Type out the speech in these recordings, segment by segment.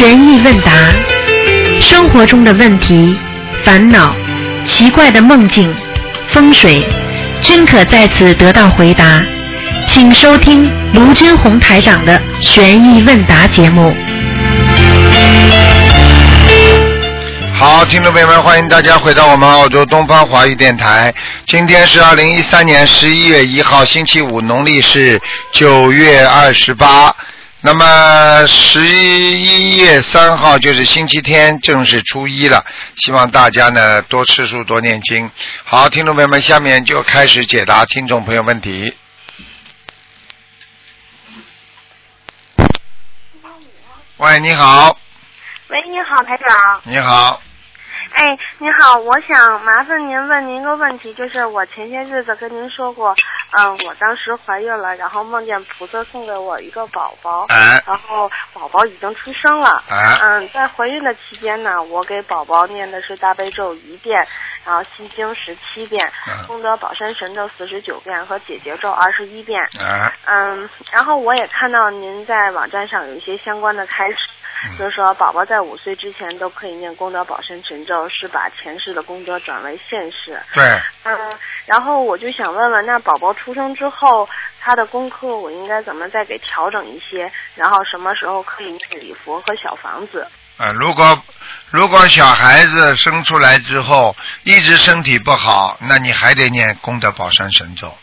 悬疑问答，生活中的问题、烦恼、奇怪的梦境、风水，均可在此得到回答。请收听卢军红台长的悬疑问答节目。好，听众朋友们，欢迎大家回到我们澳洲东方华语电台。今天是二零一三年十一月一号，星期五，农历是九月二十八。那么十一月三号就是星期天，正是初一了。希望大家呢多吃素，多念经。好，听众朋友们，下面就开始解答听众朋友问题。喂，你好，喂，你好，台长。你好，哎，你好，我想麻烦您问您一个问题，就是我前些日子跟您说过，嗯，我当时怀孕了，然后梦见菩萨送给我一个宝宝，哎然后宝宝已经出生了。哎嗯，在怀孕的期间呢，我给宝宝念的是大悲咒一遍，然后心经十七遍，嗯功德宝山神咒四十九遍和解结咒二十一遍。哎，嗯，然后我也看到您在网站上有一些相关的开示，嗯就是说宝宝在五岁之前都可以念功德宝山神咒，是把前世的功德转为现世。对，嗯，然后我就想问问，那宝宝出生之后，他的功课我应该怎么再给调整一些？然后什么时候可以念礼佛和小房子？啊，如果如果小孩子生出来之后一直身体不好，那你还得念功德宝山神咒，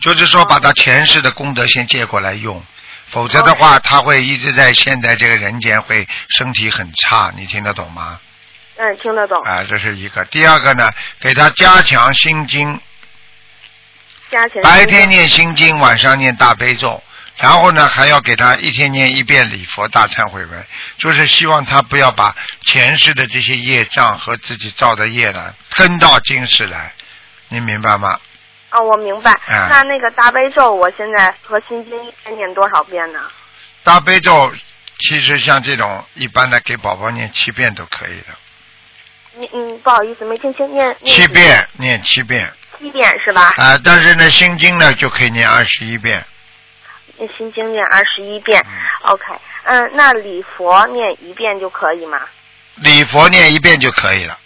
就是说把他前世的功德先借过来用，否则的话他会一直在现在这个人间会身体很差，你听得懂吗？嗯，听得懂。啊，这是一个。第二个呢，给他加强心经。白天念心经，晚上念大悲咒，然后呢还要给他一天念一遍礼佛大忏悔文，就是希望他不要把前世的这些业障和自己造的业呢跟到今世来，你明白吗？哦，我明白。嗯那那个大悲咒，我现在和心经一天念多少遍呢？大悲咒其实像这种一般的给宝宝念七遍都可以的，你嗯，不好意思，没听清，念念七遍念七遍七遍是吧？啊，但是呢心经呢就可以念二十一遍，念心经念二十一遍。嗯 OK，嗯，那礼佛念一遍就可以吗礼佛念一遍就可以了。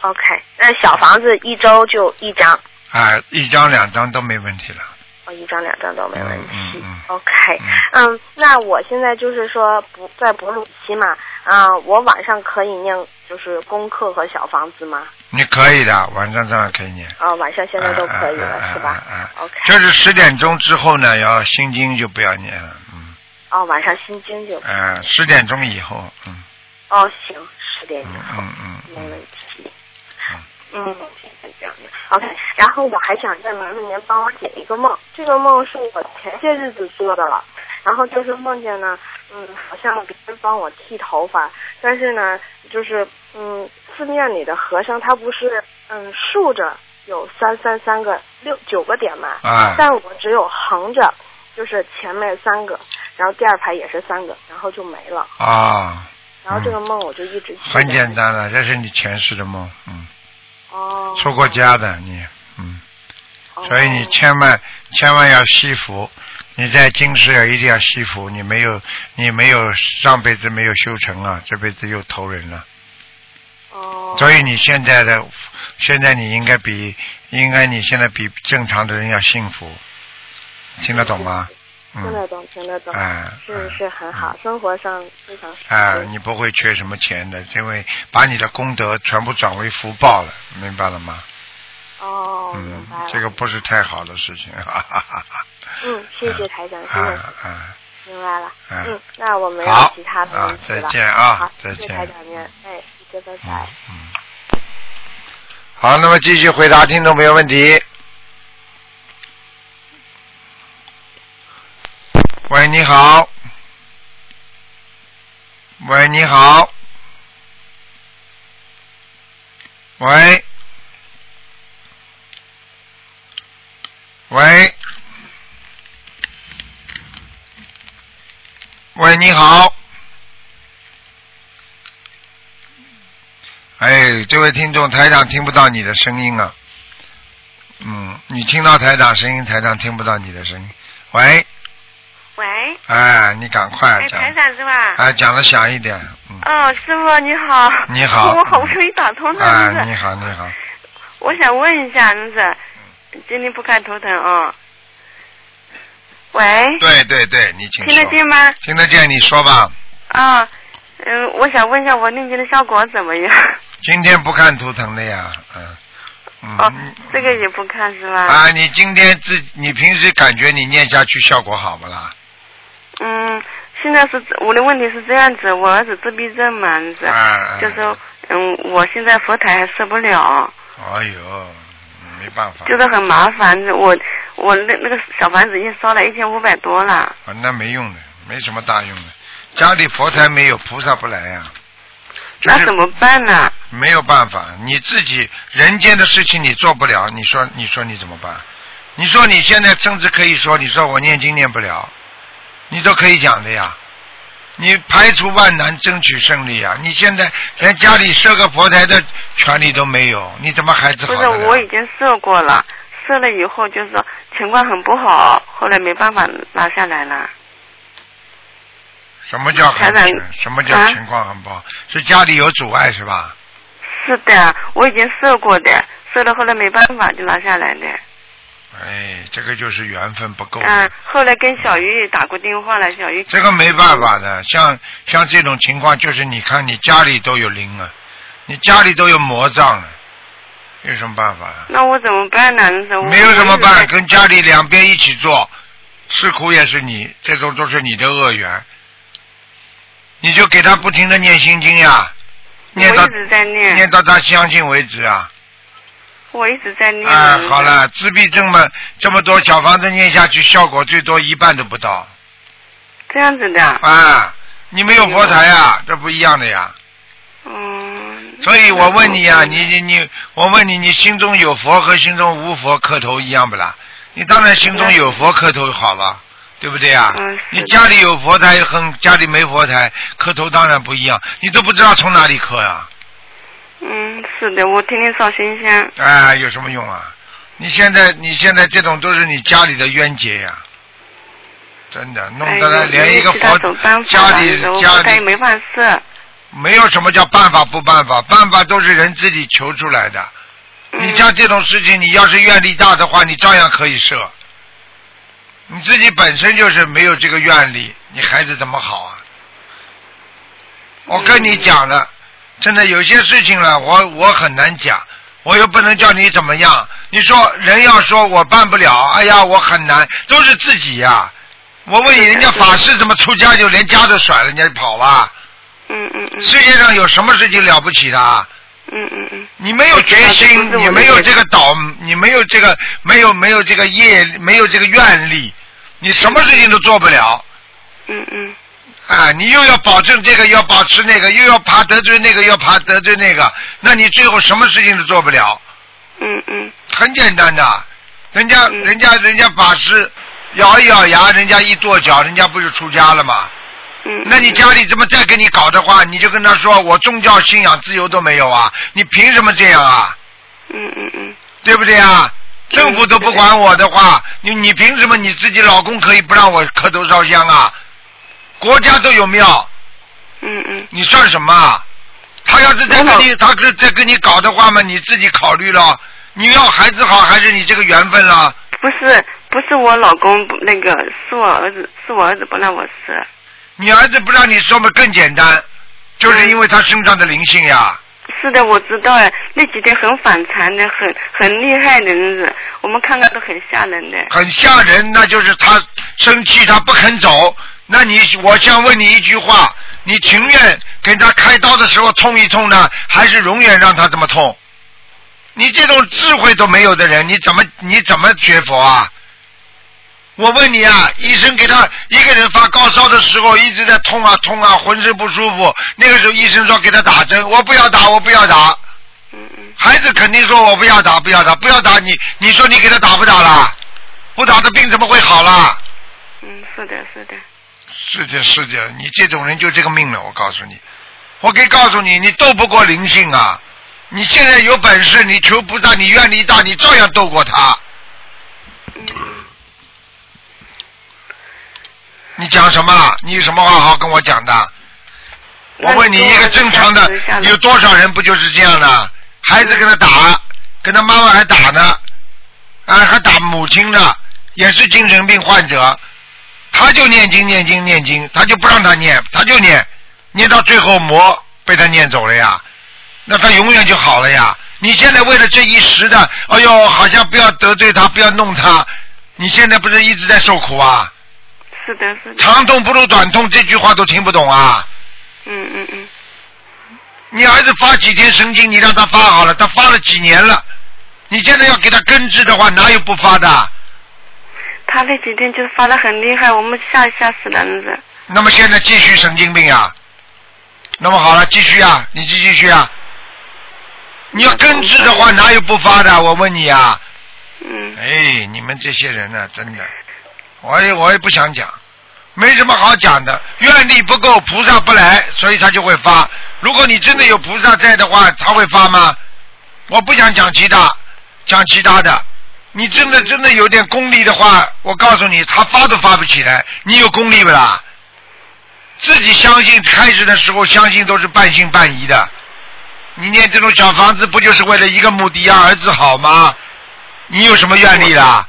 ？OK，那小房子一周就一张，啊，一张两张都没问题了。哦，一张两张都没问题。嗯嗯嗯 OK，嗯嗯，那我现在就是说不在哺乳期嘛，啊、我晚上可以念就是功课和小房子吗？你可以的，晚上当然可以念。啊、晚上现在都可以了，啊是吧、啊啊啊 o k 就是十点钟之后呢，要心经就不要念了，嗯，哦，晚上心经就啊，十点钟以后，嗯哦，行，十点以嗯后。嗯嗯没问嗯，题。嗯，这样的。OK，然后我还想再麻烦您帮我解一个梦，这个梦是我前些日子做的了，然后就是梦见呢，嗯，好像别人帮我剃头发，但是呢，就是嗯，寺庙里的和尚他不是嗯竖着有三三三个六九个点嘛，啊但我只有横着，就是前面三个，然后第二排也是三个，然后就没了。啊，然后这个梦我就一直很简。单了，这是你前世的梦，嗯，哦。出过家的你，嗯，哦。所以你千万千万要惜福，你在今世要一定要惜福，你没有你没有上辈子没有修成啊，这辈子又投人了。哦。所以你现在的，现在你应该比，应该你现在比正常的人要幸福，听得懂吗？嗯，听得懂，听得懂，哎是嗯。是很好，生活上非常哎，你不会缺什么钱的，因为把你的功德全部转为福报了，明白了吗？哦，嗯明白了，这个不是太好的事情，哈哈哈哈。嗯，谢谢台长，谢谢，啊啊，明白了，嗯嗯，那我们有其他的问题了，啊再见啊好，再见。台长您，哎，谢谢，拜拜。嗯。好，那么继续回答听众朋友问题。喂，你好。喂，你好。喂。喂。喂，你好。哎，这位听众，台长听不到你的声音啊。嗯，你听到台长声音，台长听不到你的声音。喂，喂，哎，你赶快哎，讲台，长是吧？哎，讲的响一点，嗯，哦，师傅你好。你好 我好不容易打通了。你好，你好，我想问一下，真是，今天不看头疼啊、喂，对对对，你请，听得见吗？听得见，你说吧。啊，嗯，我想问一下我念经的效果怎么样？今天不看图腾的呀，嗯，嗯。哦，这个也不看是吧？啊，你今天自你平时感觉你念下去效果好不啦？嗯，现在是我的问题是这样子，我儿子自闭症嘛，就是嗯，我现在佛台还设不了，哎呦，没办法，就是很麻烦。我我那那个小房子已经烧了一千五百多了。啊那没用的，没什么大用的。家里佛台没有，菩萨不来呀、就是那怎么办呢？没有办法，你自己人间的事情你做不了，你说你说你怎么办？你说你现在甚至可以说，你说我念经念不了，你都可以讲的呀。你排除万难，争取胜利啊！你现在连家里设个佛台的权利都没有，你怎么孩子好不是，我已经设过了，设了以后就是说情况很不好，后来没办法拿下来了。什么叫很台长什么叫啊情况很不好？是家里有阻碍是吧？是的，我已经设过的，设了后来没办法就拿下来的。哎，这个就是缘分不够。嗯，后来跟小鱼打过电话了，小鱼这个没办法的，像像这种情况，就是你看你家里都有灵啊，你家里都有魔障了，有什么办法啊？那我怎么办呢？那没有什么办，跟家里两边一起做，吃苦也是你，这种都是你的恶缘，你就给他不停的念心经呀，念到一直在念，念到他相信为止啊。我一直在念。啊，好。了，自闭症嘛，这么多小房子念下去，效果最多一半都不到这样子的。啊！你没有佛台啊，这不一样的呀。嗯。所以我问你呀、你你你，我问你，你心中有佛和心中无佛磕头一样不啦？你当然心中有佛磕头好了，对不对呀？嗯你家里有佛台和家里没佛台磕头当然不一样，你都不知道从哪里磕呀、嗯，是的，我天天烧新香。哎，有什么用啊？你现在你现在这种都是你家里的冤结呀、真的弄哎得了连一个有其他佛种办法家里家里没法设。没有什么叫办法不办法，办法都是人自己求出来的。你嗯像这种事情，你要是愿力大的话，你照样可以设。你自己本身就是没有这个愿力，你孩子怎么好啊？我跟你讲了，真的有些事情了，我我很难讲，我又不能叫你怎么样。你说人要说我办不了，哎呀，我很难，都是自己呀、我问你，人家法师怎么出家就连家都甩了，人家跑了？嗯嗯嗯。世界上有什么事情了不起的啊？嗯嗯嗯。你没有决心，你没有这个导，你没有这个没有没有这个业，没有这个愿力，你什么事情都做不了。你又要保证这个，要保持那个，又要怕得罪那个，要怕得罪那个，那你最后什么事情都做不了。嗯嗯。很简单的，人家、嗯人家人家法师咬一咬牙，人家一跺脚，人家不就出家了吗？嗯。那你家里怎么再跟你搞的话，你就跟他说，我宗教信仰自由都没有啊，你凭什么这样啊？嗯嗯嗯。对不对啊？政府都不管我的话，你你凭什么你自己老公可以不让我磕头烧香啊？国家都有庙，嗯嗯。你算什么啊？他要是再跟你，他是再跟你搞的话嘛，你自己考虑了。你要孩子好，还是你这个缘分了？不是不是我老公那个，是我儿子是我儿子不让我试。你儿子不让你说嘛更简单，就是因为他身上的灵性呀。是的，我知道哎，那几天很反常的，很很厉害的，日子，我们看看都很吓人的。很吓人，那就是他生气，他不肯走。那你，我想问你一句话：你情愿给他开刀的时候痛一痛呢，还是永远让他这么痛？你这种智慧都没有的人，你怎么你怎么学佛啊？我问你啊，医生给他一个人发高烧的时候一直在痛啊痛啊，浑身不舒服。那个时候医生说给他打针，我不要打，我不要打。嗯嗯。孩子肯定说我不要打，不要打，不要打。你你说你给他打不打啦？不打的病怎么会好啦？嗯，是的，是的。是的，是的，你这种人就这个命了。我告诉你，我可以告诉你，你斗不过灵性啊！你现在有本事，你求菩萨，你愿力大，你照样斗过他。嗯。你讲什么？你有什么话好好跟我讲的？我问你，一个正常的有多少人不就是这样的？孩子跟他打，跟他妈妈还打呢，啊，还打母亲呢，也是精神病患者，他就念经念经念经，他就不让他念，他就念，念到最后魔被他念走了呀，那他永远就好了呀。你现在为了这一时的，哎呦，好像不要得罪他，不要弄他，你现在不是一直在受苦啊？是的，是的。长痛不如短痛，这句话都听不懂啊？嗯嗯嗯。你儿子发几天神经，你让他发好了，他发了几年了，你现在要给他根治的话，哪有不发的？他那几天就发的很厉害，我们吓吓死人了。那么现在继续神经病啊？那么好了，继续啊，你继续啊。你要根治的话，哪有不发的？我问你啊。嗯。哎，你们这些人呢，真的，我也我也不想讲，没什么好讲的。愿力不够，菩萨不来，所以他就会发。如果你真的有菩萨在的话，他会发吗？我不想讲其他，讲其他的。你真的真的有点功力的话，我告诉你，他发都发不起来。你有功力不啦？自己相信，开始的时候相信都是半信半疑的。你念这种小房子，不就是为了一个目的，让儿子好吗？你有什么愿力啦？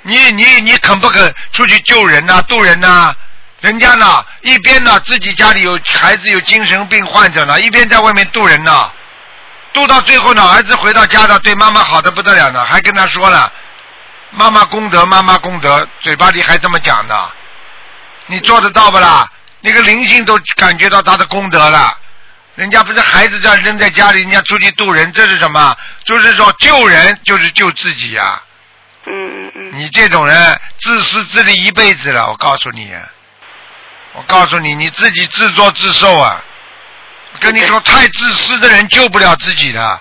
你你你肯不肯出去救人呐、渡人呐、人家呢，一边呢自己家里有孩子有精神病患者呢，一边在外面渡人呢，渡到最后呢，儿子回到家了，对妈妈好的不得了呢，还跟他说了，妈妈功德，妈妈功德，嘴巴里还这么讲呢，你做得到不啦？那个灵性都感觉到他的功德了。人家不是孩子这样扔在家里，人家出去渡人，这是什么？就是说救人就是救自己呀、嗯嗯嗯。你这种人自私自利一辈子了，我告诉你，我告诉你，你自己自作自受啊！我跟你说，太自私的人救不了自己的，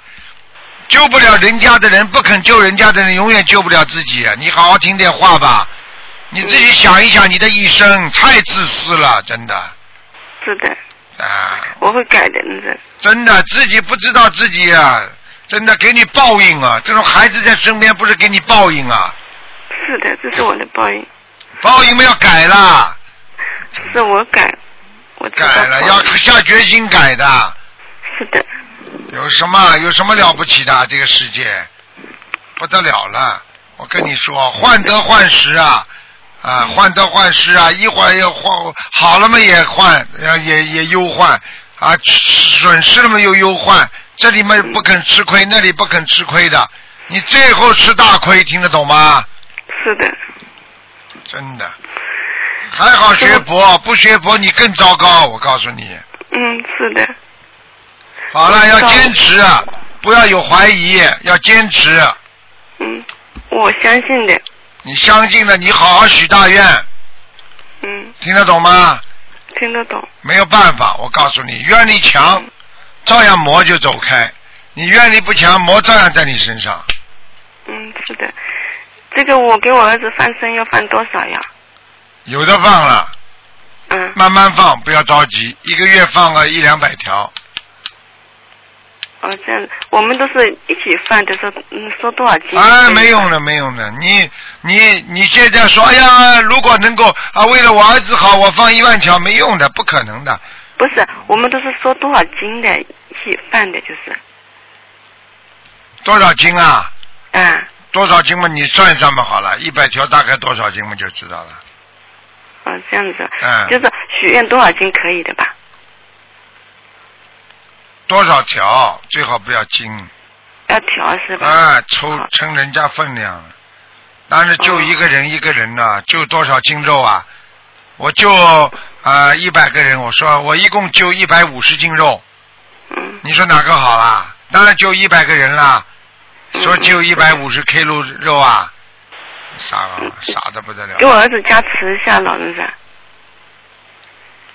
救不了人家的人，不肯救人家的人，永远救不了自己。你好好听点话吧，你自己想一想，你的一生太自私了，真的是的，啊！我会改的，真的。真的自己不知道自己啊，真的给你报应啊！这种孩子在身边不是给你报应啊，是的，这是我的报应，报应嘛要改啦，是我改，我改了要下决心改的。是的，有什么有什么了不起的？这个世界？不得了了！我跟你说，患得患失啊，啊，患得患失啊，一会儿又患好了嘛也患，呃也也忧患。啊，损失了嘛又忧患，这里嘛不肯吃亏，那里不肯吃亏的，你最后吃大亏，听得懂吗？是的，真的，还好学佛，不学佛你更糟糕，我告诉你。嗯，是的，好了，要坚持，不要有怀疑，要坚持。嗯，我相信的，你相信了，你好好许大愿，嗯，听得懂吗？听得懂，没有办法，我告诉你，愿力强，照样魔就走开；你愿力不强，魔照样在你身上。嗯，是的，这个我给我儿子翻身要翻多少呀？有的放了，嗯，慢慢放，不要着急，一个月放个一两百条。哦，这样，我们都是一起放的，说嗯说多少斤？哎，没用的，没用的。你你你现在说，哎呀，如果能够啊，为了我儿子好，我放一万条，没用的，不可能的。不是，我们都是说多少斤的，一起放的，就是，多少斤啊？啊，多少斤嘛？你算一算嘛，好了，一百条大概多少斤嘛，就知道了。哦，这样子，嗯就是许愿多少斤可以的吧？多少条最好不要斤，要条是吧？啊，抽称人家分量。但是就一个人一个人呢、就多少斤肉啊？我就啊一百个人，我说我一共就一百五十斤肉，嗯，你说哪个好啦？当然就一百个人啦，嗯说就一百五十 K 肉肉啊，傻了傻的不得了给。我儿子加持一下，老人家。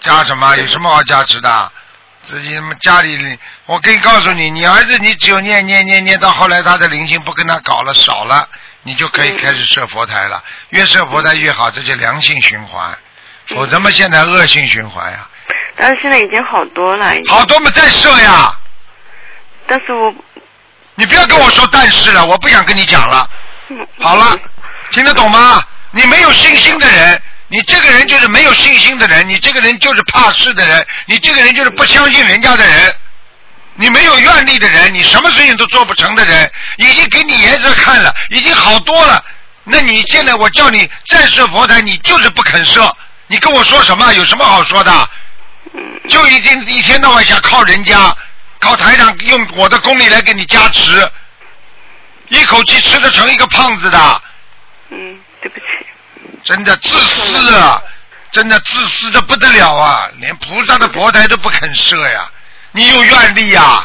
加什么？有什么好加持的？自己家里，我可以告诉你，你儿子你只有念念念念到后来，他的灵性不跟他搞了少了，你就可以开始设佛台了。越设佛台越好，这叫良性循环。否则嘛，现在恶性循环呀。但是现在已经好多了，好多嘛，再设呀！但是我，你不要跟我说但是了，我不想跟你讲了。嗯好了，听得懂吗？你没有信心的人，你这个人就是没有信心的人，你这个人就是怕事的人，你这个人就是不相信人家的人，你没有愿力的人，你什么事情都做不成的人，已经给你颜色看了，已经好多了。那你现在我叫你再设佛台，你就是不肯设，你跟我说什么？有什么好说的？就已经一天到晚想靠人家，靠台长用我的功力来给你加持，一口气吃得成一个胖子的，嗯，对不起。真的自私啊，真的自私的不得了啊，连菩萨的佛台都不肯设呀，你有愿力呀，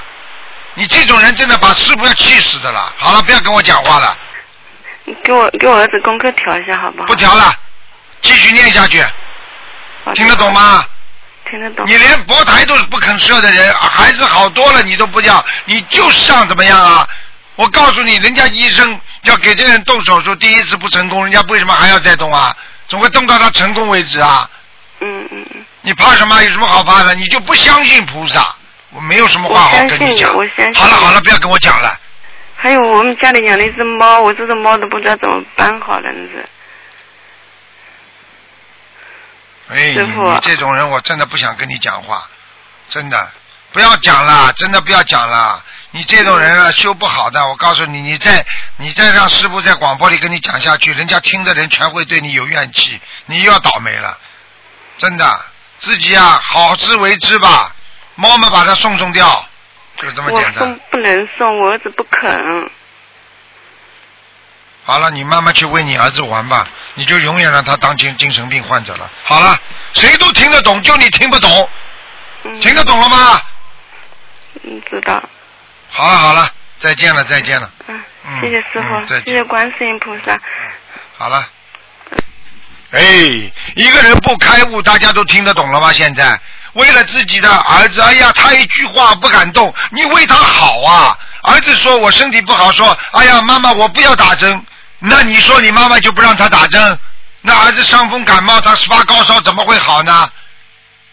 你这种人真的把师傅要气死的了。好了，不要跟我讲话了，你给我给我儿子功课调一下好不好？不调了，继续念下去，听得懂？吗？听得懂。你连佛台都不肯设的人，啊孩子好多了你都不要，你就上怎么样啊？我告诉你，人家医生要给这个人动手术，第一次不成功，人家为什么还要再动啊？总会动到他成功为止啊！嗯嗯嗯。你怕什么？有什么好怕的？你就不相信菩萨？我没有什么话好跟你讲。好了好了，不要跟我讲了。还有我们家里养了一只猫，我这只猫都不知道怎么办好了，是。哎，你师傅你这种人，我真的不想跟你讲话，真的，不要讲了，真的不要讲了。你这种人啊，修不好的。我告诉你，你再你再让师傅在广播里跟你讲下去，人家听的人全会对你有怨气，你又要倒霉了。真的，自己啊，好自为之吧。妈妈把他送送掉，就这么简单送。不能送，我儿子不肯。好了，你慢慢去为你儿子玩吧，你就永远让他当精精神病患者了。好了，谁都听得懂，就你听不懂，嗯。听得懂了吗？嗯，知道。好了好了，再见了再见了，嗯嗯，谢谢师傅，嗯谢谢观世音菩萨。好了。哎，一个人不开悟，大家都听得懂了吗？现在为了自己的儿子，哎呀，他一句话不敢动，你为他好啊。儿子说我身体不好，说哎呀妈妈我不要打针，那你说你妈妈就不让他打针？那儿子伤风感冒，他发高烧怎么会好呢？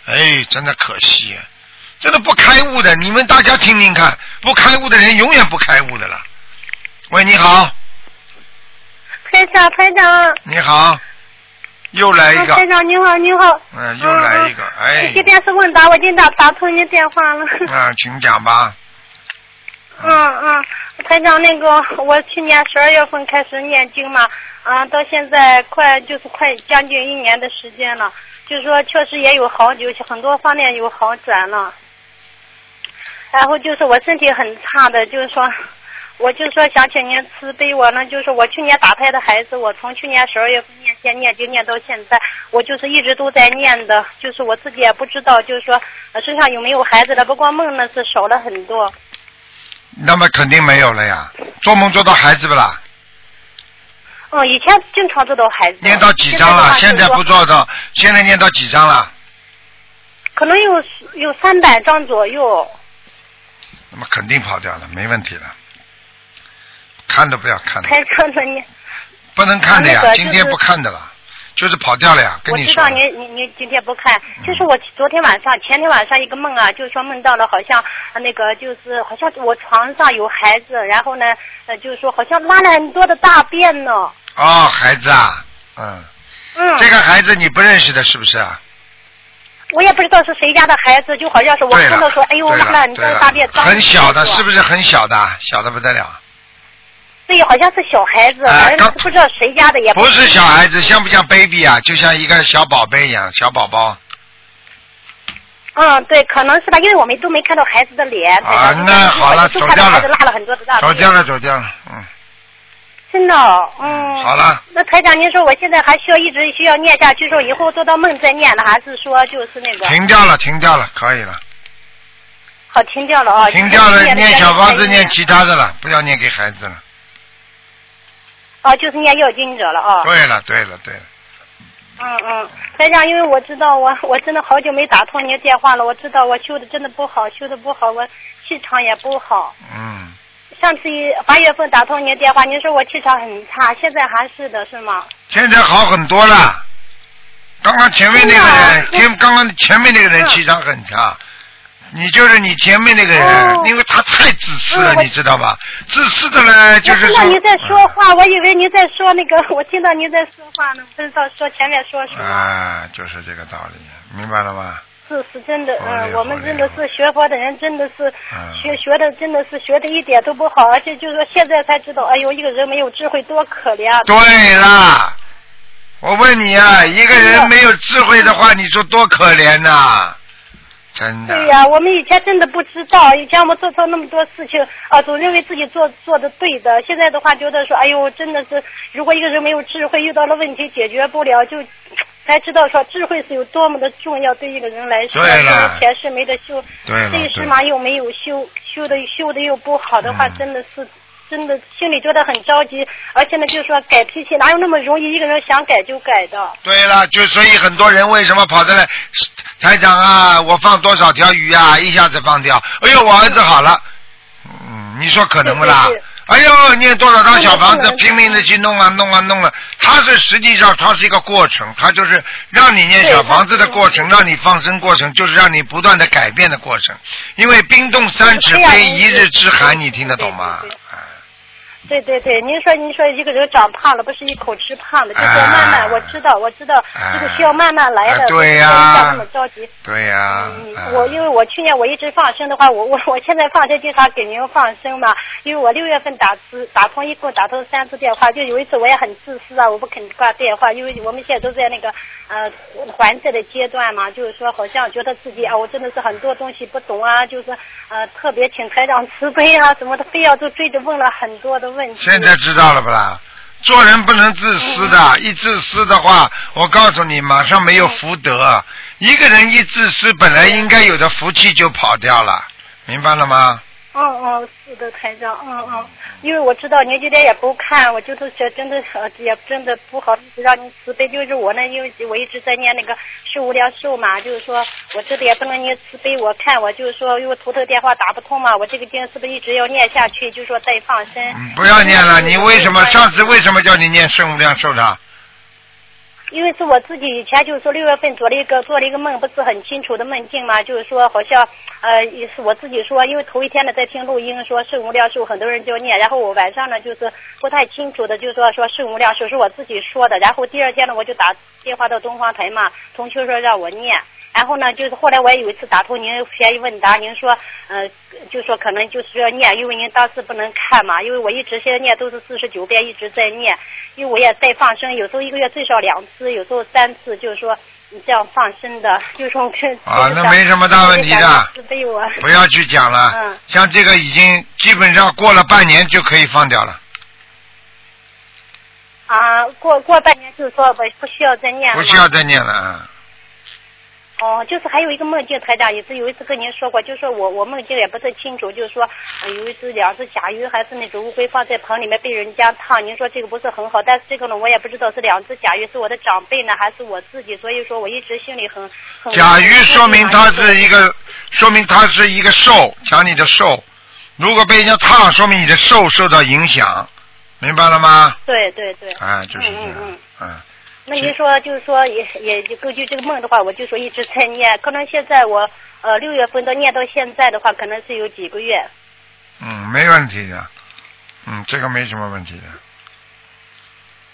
哎，真的可惜啊，真的不开悟的，你们大家听听看，不开悟的人永远不开悟的了。喂，你好，台长，台长，你好，又来一个。啊台长你好，你好。嗯，又来一个，哎，今天是问答，我今天打打通你电话了。啊，请讲吧。嗯嗯，台长，那个我去年十二月份开始念经嘛，啊，到现在快就是快将近一年的时间了，就是说确实也有好，有很多方面有好转了。然后就是我身体很差的，就是说，我就说想请您慈悲我呢，就是我去年打胎的孩子，我从去年十二月份念先念就念到现在，我就是一直都在念的，就是我自己也不知道，就是说呃身上有没有孩子了，不过梦呢是少了很多。那么肯定没有了呀，做梦做到孩子不啦？嗯，以前经常做到孩子。念到几张了？现在现在不做到，现在念到几张了？可能有有三百张左右。那么肯定跑掉了，没问题了。看都不要看了，台长的你，不能看的呀，啊那个就是今天不看的了，就是跑掉了呀，跟你说了。我知道您您您今天不看，就是我昨天晚上前天晚上一个梦啊，就是说梦到了好像呃那个就是好像我床上有孩子，然后呢呃就是说好像拉了很多的大便呢。哦，孩子啊，嗯，嗯。这个孩子你不认识的是不是啊？我也不知道是谁家的孩子，就好像是我，看到说，哎呦对拉了很多对了的大便，很小的，是是？不是很小的？小的不得了。对，好像是小孩子，不知道谁家的，也不是小孩子，像不像 baby 啊？就像一个小宝贝一样，小宝宝。嗯，对，可能是吧，因为我们都没看到孩子的脸。啊那好了就走掉了看到孩子拉了很多的大便。走掉了，走掉了，嗯，真的哦，嗯。好了。那台长，您说我现在还需要一直需要念下去，说以后做到梦再念呢，还是说就是那个？停掉了，停掉了，可以了，好，停掉了啊。停掉了，念小房子，念念其他的了，不要念给孩子了。哦，就是念要经者了啊。对了，对了，对了，嗯嗯，台长，因为我知道我我真的好久没打通您电话了，我知道我修的真的不好，修的不好，我气场也不好。嗯，上次一八月份打通您的电话，您说我气场很差，现在还是的，是吗？现在好很多了。刚刚前面那个人，前刚刚前面那个人嗯气场很差，你就是你前面那个人，哦因为他太自私了，嗯你知道吧？自私的呢，就是说。我听到你在说话，我以为你在说那个，我听到你在说话呢，不知道说前面说什么。啊，就是这个道理，明白了吗？是是真的，嗯，我们真的是学佛的人，真的是嗯学学的真的是学的一点都不好，而且就是说现在才知道，哎呦，一个人没有智慧多可怜啊！对啦，我问你啊，一个人没有智慧的话，你说多可怜呐、真的。对呀、我们以前真的不知道，以前我们做错那么多事情啊，总认为自己做做的对的。现在的话，觉得说，哎呦，真的是，如果一个人没有智慧，遇到了问题解决不了，就才知道说智慧是有多么的重要，对一个人来说，对前世没得修，对一对世嘛又没有修，修的修的又不好的话，嗯真的是。真的心里觉得很着急，而且呢，就是说改脾气哪有那么容易？一个人想改就改的。对了，就所以很多人为什么跑在来？台长啊，我放多少条鱼啊，一下子放掉。哎呦，我儿子好了。嗯，你说可能不啦对对对？哎呦，念多少张小房子，拼命的去弄啊弄啊弄啊。它是实际上它是一个过程，它就是让你念小房子的过程，让你放生过程，就是让你不断的改变的过程。因为冰冻三尺非一日之寒，你听得懂吗？哎对对对，您说您说一个人长胖了，不是一口吃胖的，就是哎慢慢，我知道我知道，哎这个需要慢慢来的，哎对呀。不是像那么着急。对呀、我因为我去年我一直放生的话，我我我现在放生经常给您放生嘛，因为我六月份打次打通一共打通三次电话，就有一次我也很自私啊，我不肯挂电话，因为我们现在都在那个呃还债的阶段嘛，就是说好像觉得自己啊，我真的是很多东西不懂啊，就是呃特别请台长慈悲啊什么的，非要都追着问了很多的问题。现在知道了不啦？做人不能自私的，一自私的话，我告诉你，马上没有福德。一个人一自私，本来应该有的福气就跑掉了，明白了吗？嗯嗯，是的，台长，嗯嗯，因为我知道您今天也不看，我就是觉真的呃也真的不好意思让您慈悲，就是我呢，因为我一直在念那个是无量寿嘛，就是说我这里也不能您慈悲我看，我就是说因为图腾电话打不通嘛，我这个经是不是一直要念下去，就是说再放生。嗯，不要念了。你为什么上次为什么叫你念圣无量寿的？因为是我自己以前就是说六月份做了一个做了一个梦，不是很清楚的梦境嘛，就是说好像呃也是我自己说，因为头一天呢在听录音说圣无量寿，很多人就念，然后我晚上呢就是不太清楚的，就是说说圣无量寿是我自己说的，然后第二天呢我就打电话到东方台嘛，同学说让我念。然后呢，就是后来我也有一次打通您悬疑问答，您说，呃，就说可能就是要念，因为您当时不能看嘛，因为我一直现在念都是四十九遍，一直在念，因为我也在放生，有时候一个月最少两次，有时候三次，就是说你这样放生的，就是说跟啊那没什么大问题的不要去讲了。嗯像这个已经基本上过了半年就可以放掉了，啊，过过半年就是说不不需要再念了不需要再念了。啊。哦，就是还有一个梦境，台长也是有一次跟您说过，就是说我我梦境也不太清楚，就是说、呃、有一只两只甲鱼还是那种乌龟放在盆里面被人家烫，您说这个不是很好，但是这个呢我也不知道是两只甲鱼是我的长辈呢还是我自己，所以说我一直心里很很甲鱼说明它是一个，说明它是一个寿，讲你的寿。如果被人家烫，说明你的寿受到影响，明白了吗？对对对，啊，就是这样嗯嗯嗯。嗯，那您说就是说也也就根据这个梦的话，我就说一直在念，可能现在我呃六月份到念到现在的话，可能是有几个月。嗯，没问题的。嗯，这个没什么问题的。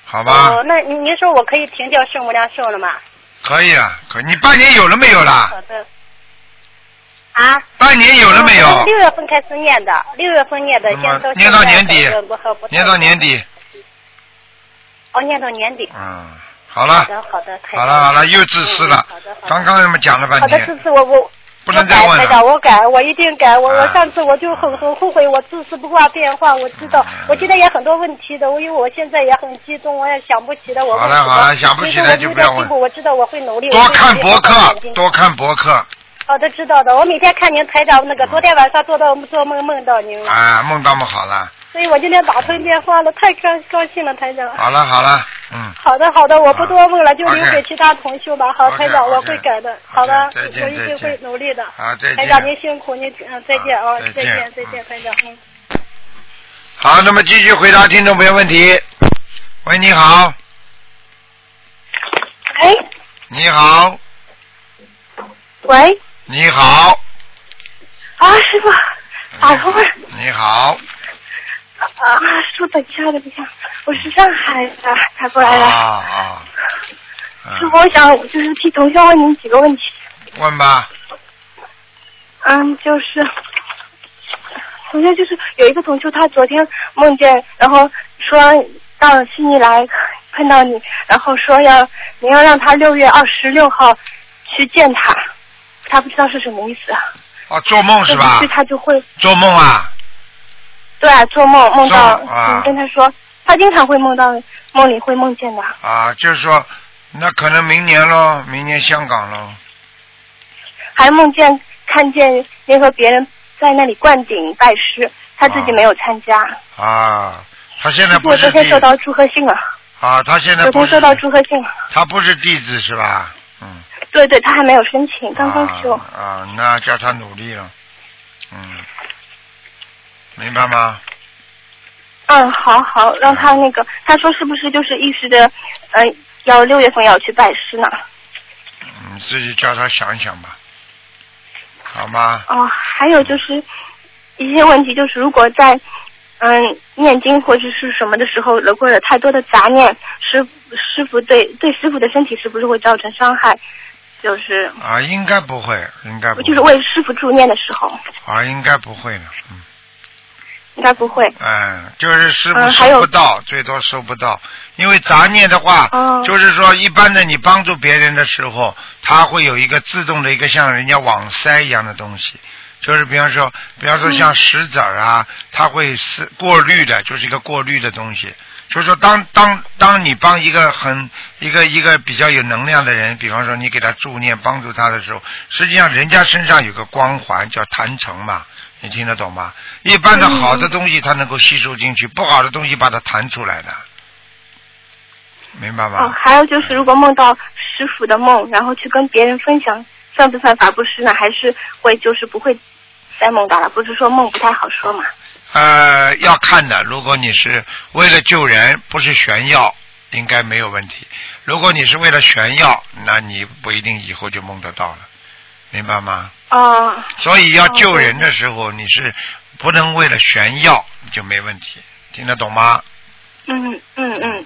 好吧，哦，那您您说我可以停掉圣无量寿了吗？可以啊，可以你半年有了没有啦？好的。啊？半年有了没有我？六月份开始念的，六月份念的，现在到念到年底念到年底。哦，念到年底。嗯，好了好，的好了好了，又自私了嗯好的好。的刚刚他们讲了半天好的，天这，次我我不能再问了。我改，我一定改。我我啊上次我就很很后悔，我自私不挂电话。我知道，嗯我现在也很多问题的，我因为我现在也很激动，我也想不起来我好了好了想不起来就不要问我知道我会努力。多看博客多看博客，好的，知道的。我每天看您台长那个，昨天晚上做到做梦梦到您，啊，梦到么好了，所以我今天打通电话了，太高高兴了，台长。好了好了，嗯，好的，好的，我不多问了，就留给其他同学吧。好台长，我会改的。好的，OK，再见我一定再见会努力的。好，再台长，见。您辛苦，您嗯，再见啊，好再见再见，再见，台长，嗯。好，那么继续回答听众朋友问题。喂，你好，喂，你好，喂，你好，啊，师傅，打通了。你好，啊，师傅，等一下，等一下，我是上海的，打过来的啊。啊，师傅，嗯，我想就是替同学问您几个问题。问吧，嗯，就是同学，就是有一个同学，他昨天梦见，然后说到悉尼来碰到你，然后说要你要让他六月二十六号去见他，他不知道是什么意思。啊，做梦是吧去？他就会做梦啊，对啊，做梦梦到跟他说，他经常会梦到梦里会梦见的。啊，就是说，那可能明年喽，明年香港喽。还梦见看见联合别人在那里灌顶拜师，他自己没有参加。啊，他现在不我是弟昨天收到祝贺信了，啊，他现在不是昨天收到祝贺信了。他不是弟子是吧？嗯，对对，他还没有申请，刚刚修。啊啊，那叫他努力了，嗯，明白吗？嗯，好好，让他那个，他说是不是就是意识的，嗯、要六月份要去拜师呢？你自己叫他想一想吧，好吗？哦，还有就是一些问题，就是如果在嗯念经或者是什么的时候，如果有太多的杂念，师师傅对对师傅的身体是不是会造成伤害？就是啊，应该不会，应该不会就是为师傅助念的时候，啊，应该不会的，嗯，应该不会。嗯，就是师傅收不到，最多收不到，因为杂念的话，哦就是说一般的你帮助别人的时候，他会有一个自动的一个像人家网塞一样的东西。就是比方说，比方说嗯像石子儿啊，它会是过滤的，就是一个过滤的东西。就是说当当当你帮一个很一个一个比较有能量的人，比方说你给他助念帮助他的时候，实际上人家身上有个光环叫坛城嘛，你听得懂吗？一般的嗯好的东西它能够吸收进去，不好的东西把它弹出来的，明白吗？哦，还有就是，如果梦到师傅的梦，然后去跟别人分享，算不算法布施呢？还是会就是不会再梦到了？不是说梦不太好说嘛？呃，要看的。如果你是为了救人，不是炫耀，应该没有问题。如果你是为了炫耀，那你不一定以后就梦得到了，明白吗？哦，所以要救人的时候，你是不能为了炫耀，就没问题，听得懂吗？嗯嗯嗯，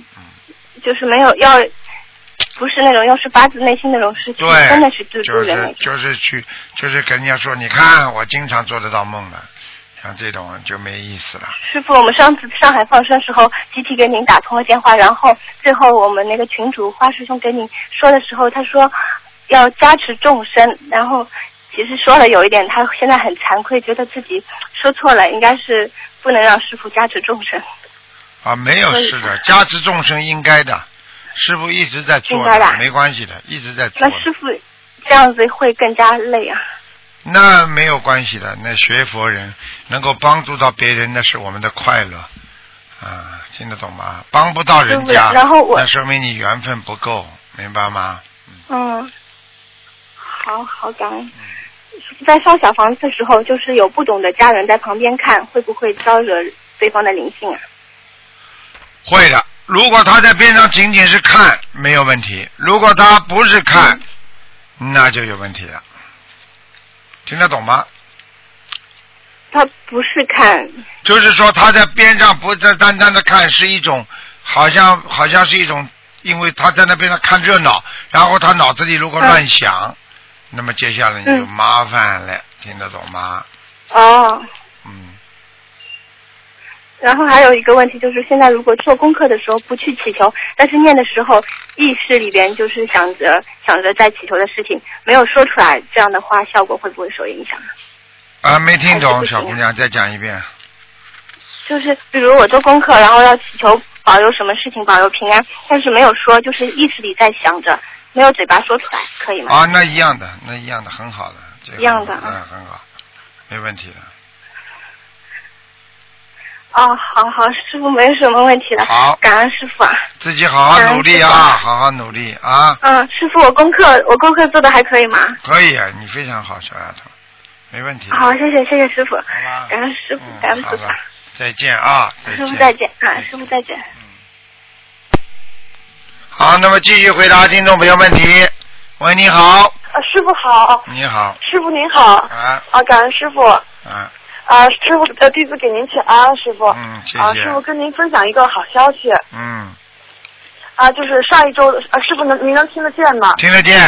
就是没有要，不是那种要是发自内心那种事情，对，真的是救助就是人。就是去就是跟人家说，你看我经常做得到梦的，像这种就没意思了。师傅，我们上次上海放生时候，集体给您打通了电话，然后最后我们那个群主花师兄给你说的时候，他说要加持众生，然后其实说了有一点，他现在很惭愧，觉得自己说错了，应该是不能让师傅加持众生。啊，没有所以是的，加持众生应该的，师傅一直在做的没关系的，一直在做。那师傅这样子会更加累啊。那没有关系的，那学佛人能够帮助到别人，那是我们的快乐啊，听得懂吗？帮不到人家，然后我那说明你缘分不够，明白吗？嗯，好好感恩。在烧小房子的时候，就是有不懂的家人在旁边看，会不会招惹对方的灵性啊？会的。如果他在边上仅仅是看，没有问题；如果他不是看，那就有问题了。听得懂吗？他不是看，就是说他在边上不是单单的看，是一种好像好像是一种，因为他在那边上看热闹，然后他脑子里如果乱想，那么接下来你就嗯麻烦了，听得懂吗？哦。嗯，然后还有一个问题就是，现在如果做功课的时候不去祈求，但是念的时候意识里边就是想着想着在祈求的事情，没有说出来，这样的话效果会不会受影响呢？啊，没听懂，小姑娘，再讲一遍。就是比如我做功课，然后要祈求保佑什么事情保佑平安，但是没有说，就是意识里在想着，没有嘴巴说出来，可以吗？啊，那一样的，那一样的，很好的，这个一样的嗯，很好，没问题的。哦，好好，师傅没什么问题了。好感恩师傅啊。自己好好努力啊，好好努力啊，嗯，师傅，我功课我功课做的还可以吗？可以啊，你非常好，小丫头，没问题。好，谢谢谢谢师傅。感恩师傅，感恩师傅。，再见啊，师傅再见啊，师傅再见。好，那么继续回答听众朋友问题。喂，你好，啊，师傅好，你好，师傅您好，啊。啊，感恩师傅，啊，啊，师傅呃，弟子给您请安，师傅，嗯，谢啊，谢师，傅跟您分享一个好消息，嗯，啊，就是上一周的，啊，师傅能您能听得见吗？听得见，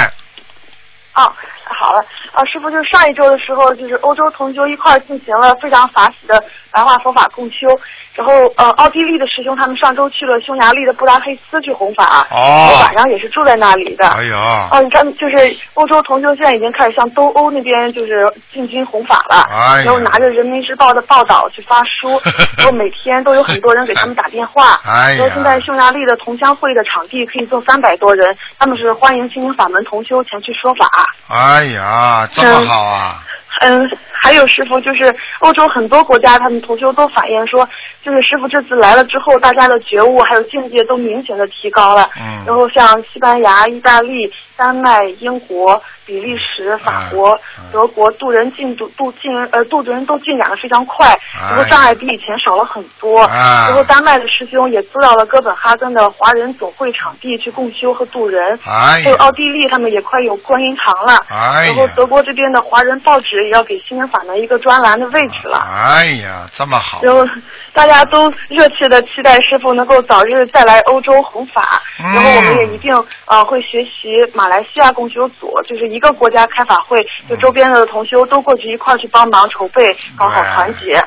啊，好了，啊，师傅，就是上一周的时候，就是欧洲同修一块儿进行了非常法喜的白话佛法共修，然后呃，奥地利的师兄他们上周去了匈牙利的布达佩斯去弘法，哦我晚上也是住在那里的。哎呦，哦，你看，就是欧洲同修现在已经开始向东欧那边就是进军弘法了，哎然后拿着《人民日报》的报道去发书，然后每天都有很多人给他们打电话。哎呀然后现在匈牙利的同乡会的场地可以坐三百多人，他们是欢迎心灵法门同修前去说法。哎呀，这么好啊，嗯，还有师傅，就是欧洲很多国家，他们同修都反映说，就是师傅这次来了之后，大家的觉悟还有境界都明显的提高了。嗯然后像西班牙、意大利、丹麦、英国、比利时、法国、嗯德国渡人进度渡进呃渡人都进展的非常快，哎然后障碍比以前少了很多。啊然后丹麦的师兄也租到了哥本哈根的华人总会场地去共修和渡人。哎还有奥，地利，他们也快有观音堂了。哎然后，德国这边的华人报纸也要给心灵法门一个专栏的位置了。哎呀，这么好，然后大家都热切的期待师傅能够早日再来欧洲弘法，嗯然后我们也一定呃会学习马来西亚共修组，就是一个国家开法会，就周边的同修都过去一块儿去帮忙筹备，搞好团结。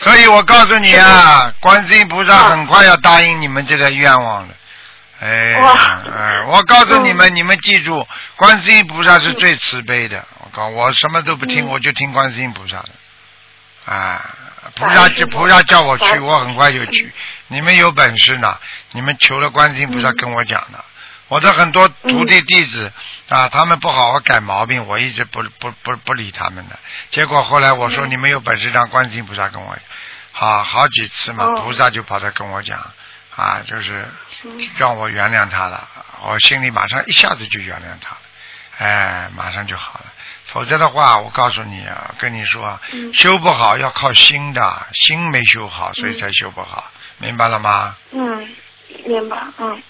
所以我告诉你啊，观世音菩萨很快要答应你们这个愿望了。哎，我告诉你们，你们记住，观世音菩萨是最慈悲的。我告我什么都不听，嗯我就听观世音菩萨的。啊，菩感萨就菩萨叫我去，我很快就去。你们有本事呢，你们求了观世音菩萨嗯跟我讲的。我的很多徒弟弟子啊，他们不好好改毛病，我一直不不不不理他们的。结果后来我说，嗯。你们有本事让观世音菩萨跟我，好好几次嘛，哦。菩萨就跑来跟我讲，啊，就是嗯。让我原谅他了，我心里马上一下子就原谅他了，哎，马上就好了。否则的话，我告诉你啊，跟你说修不好要靠心的，心没修好，所以才修不好，明白了吗？嗯，明白，嗯。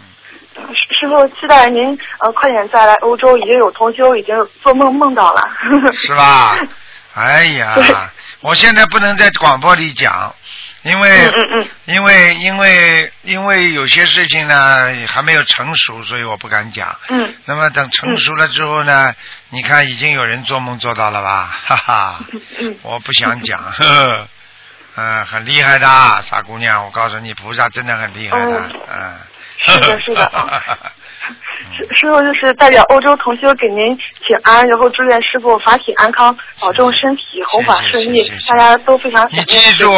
呃师师傅，期待您呃快点再来欧洲，已经有同修已经做梦梦到了。是吧？哎呀对，我现在不能在广播里讲，因为、嗯嗯嗯因为因为因为有些事情呢还没有成熟，所以我不敢讲。嗯那么等成熟了之后呢，你看已经有人做梦做到了吧？哈哈，嗯我不想讲，呵呵，嗯，很厉害的傻姑娘，我告诉你，菩萨真的很厉害的，哦嗯。是的 是的啊 师师傅就是代表欧洲同修给您请安，然后祝愿师傅法体安康，保重身体，弘法顺利大家都非常你记住，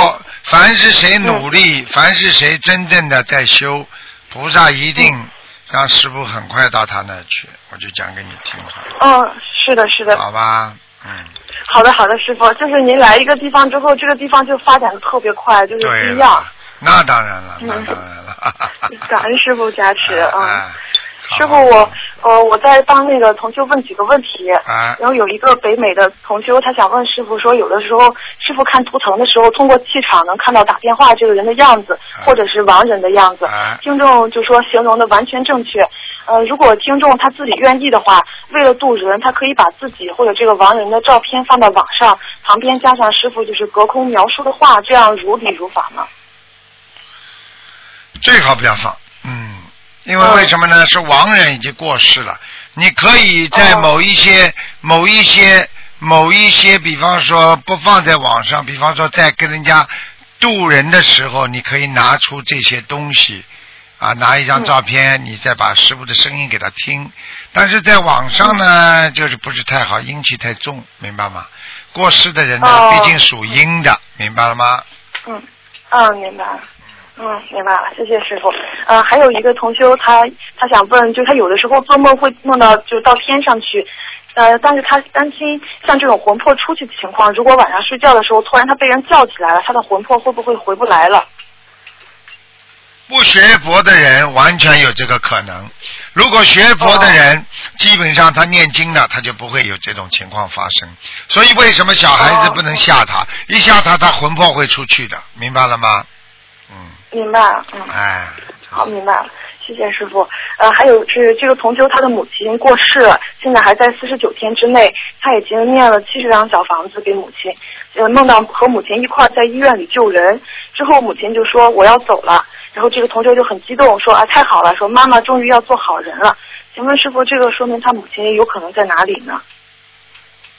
凡是谁努力，凡是谁真正的在修，菩萨一定让师傅很快到他那儿去。我就讲给你听好了，嗯，是的，是的，好吧？嗯，好的，好的，师傅，就是您来一个地方之后，这个地方就发展的特别快，就是不一样。，那当然了，那嗯当然了。感恩师傅加持啊！哎师傅，我呃我在帮那个同修问几个问题，啊然后有一个北美的同修，他想问师傅说，有的时候师傅看图腾的时候，通过气场能看到打电话这个人的样子，或者是亡人的样子啊。听众就说形容的完全正确。呃，如果听众他自己愿意的话，为了渡人，他可以把自己或者这个亡人的照片放到网上，旁边加上师傅就是隔空描述的话，这样如理如法吗？最好不要放，嗯，因为为什么呢？是亡人已经过世了，你可以在哦某一些、某一些、某一些，比方说不放在网上，比方说在跟人家渡人的时候，你可以拿出这些东西。啊，拿一张照片，你再把师傅的声音给他听。但是在网上呢，就是不是太好，阴气太重，明白吗？过世的人呢，哦毕竟属阴的，明白了吗？嗯，嗯，明白了。嗯，明白了，谢谢师傅。呃，还有一个同修，他他想问，就他有的时候做梦会梦到就到天上去，呃，但是他担心像这种魂魄出去的情况，如果晚上睡觉的时候突然他被人叫起来了，他的魂魄会不会回不来了？不学佛的人完全有这个可能。如果学佛的人，基本上他念经了，他就不会有这种情况发生。所以为什么小孩子不能吓他？一吓他，他魂魄会出去的，明白了吗？嗯，明白了，嗯，哎，好，明白了。谢谢师傅。呃，还有是这个同修他的母亲过世了，现在还在四十九天之内，他已经念了七十张小房子给母亲，呃，梦到和母亲一块在医院里救人，之后母亲就说我要走了，然后这个同修就很激动说啊太好了，说妈妈终于要做好人了。请问师傅，这个说明他母亲有可能在哪里呢？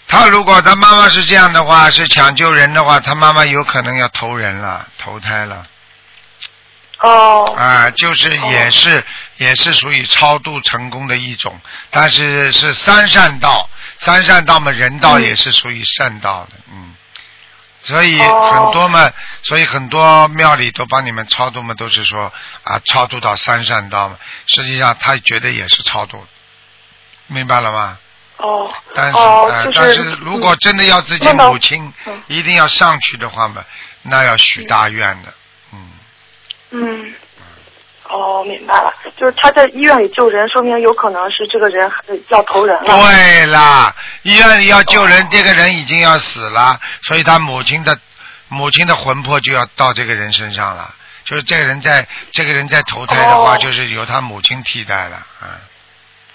他如果他妈妈是这样的话，是抢救人的话，他妈妈有可能要投人了，投胎了。哦。啊，就是也是、也是属于超度成功的一种，但是是三善道，三善道嘛，人道也是属于善道的，嗯。所以哦很多嘛，所以很多庙里都帮你们超度嘛，都是说啊，超度到三善道嘛。实际上他觉得也是超度，明白了吗？哦。但是、哦，呃就是但是如果真的要自己母亲嗯一定要上去的话嘛，那要许大愿的。嗯。哦，明白了，就是他在医院里救人，说明有可能是这个人呃要投人了。对啦，医院里要救哦人，这个人已经要死了，所以他母亲的母亲的魂魄就要到这个人身上了。就是这个人在这个人在投胎的话，哦就是由他母亲替代了，嗯。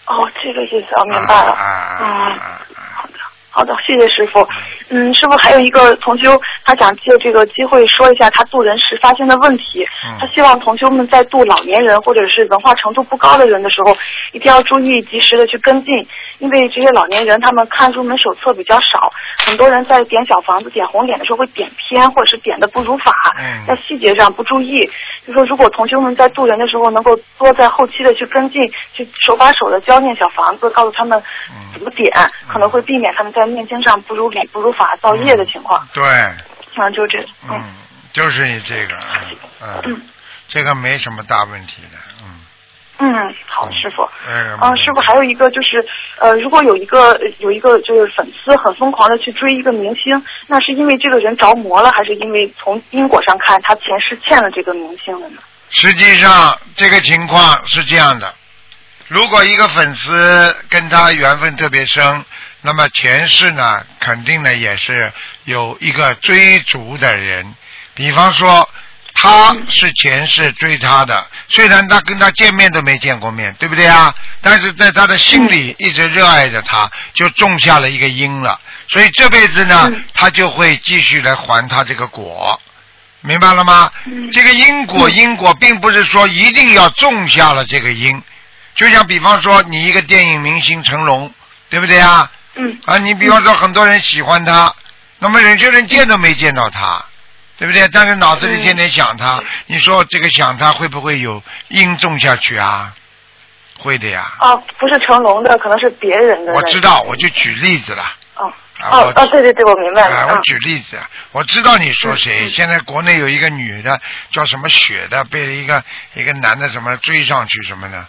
哦，这个意思，哦，明白了。啊嗯，好的，好的，谢谢师傅。嗯，师傅还有一个同修，他想借这个机会说一下他渡人时发现的问题。嗯他希望同修们在渡老年人或者是文化程度不高的人的时候，一定要注意及时的去跟进，因为这些老年人他们看入门手册比较少，很多人在点小房子、点红点的时候会点偏，或者是点的不如法，嗯在细节上不注意。就说如果同修们在渡人的时候能够多在后期的去跟进，去手把手的教念小房子，告诉他们怎么点，可能会避免他们在念经上不如理、不如法、造业的情况。对，嗯，就这，嗯嗯，就是你这个，嗯嗯，这个没什么大问题的，嗯。嗯，好，师傅。嗯嗯，师傅还有一个就是，呃，如果有一个有一个就是粉丝很疯狂的去追一个明星，那是因为这个人着魔了，还是因为从因果上看他前世欠了这个明星的呢？实际上，这个情况是这样的：如果一个粉丝跟他缘分特别深，那么前世呢，肯定呢也是有一个追逐的人。比方说，他是前世追他的，虽然他跟他见面都没见过面，对不对啊？但是在他的心里一直热爱着他，就种下了一个因了。所以这辈子呢，他就会继续来还他这个果。明白了吗？这个因果，因果并不是说一定要种下了这个因，就像比方说你一个电影明星成龙，对不对啊？嗯。啊，你比方说很多人喜欢他，那么有些人见都没见到他，对不对？但是脑子里天天想他，你说这个想他会不会有因种下去啊？会的呀。哦，不是成龙的，可能是别人的。我知道，我就举例子了。哦。啊哦哦，对对对，我明白了。啊，嗯我举例子，我知道你说谁。现在国内有一个女的叫什么雪的，被一个一个男的什么追上去什么的，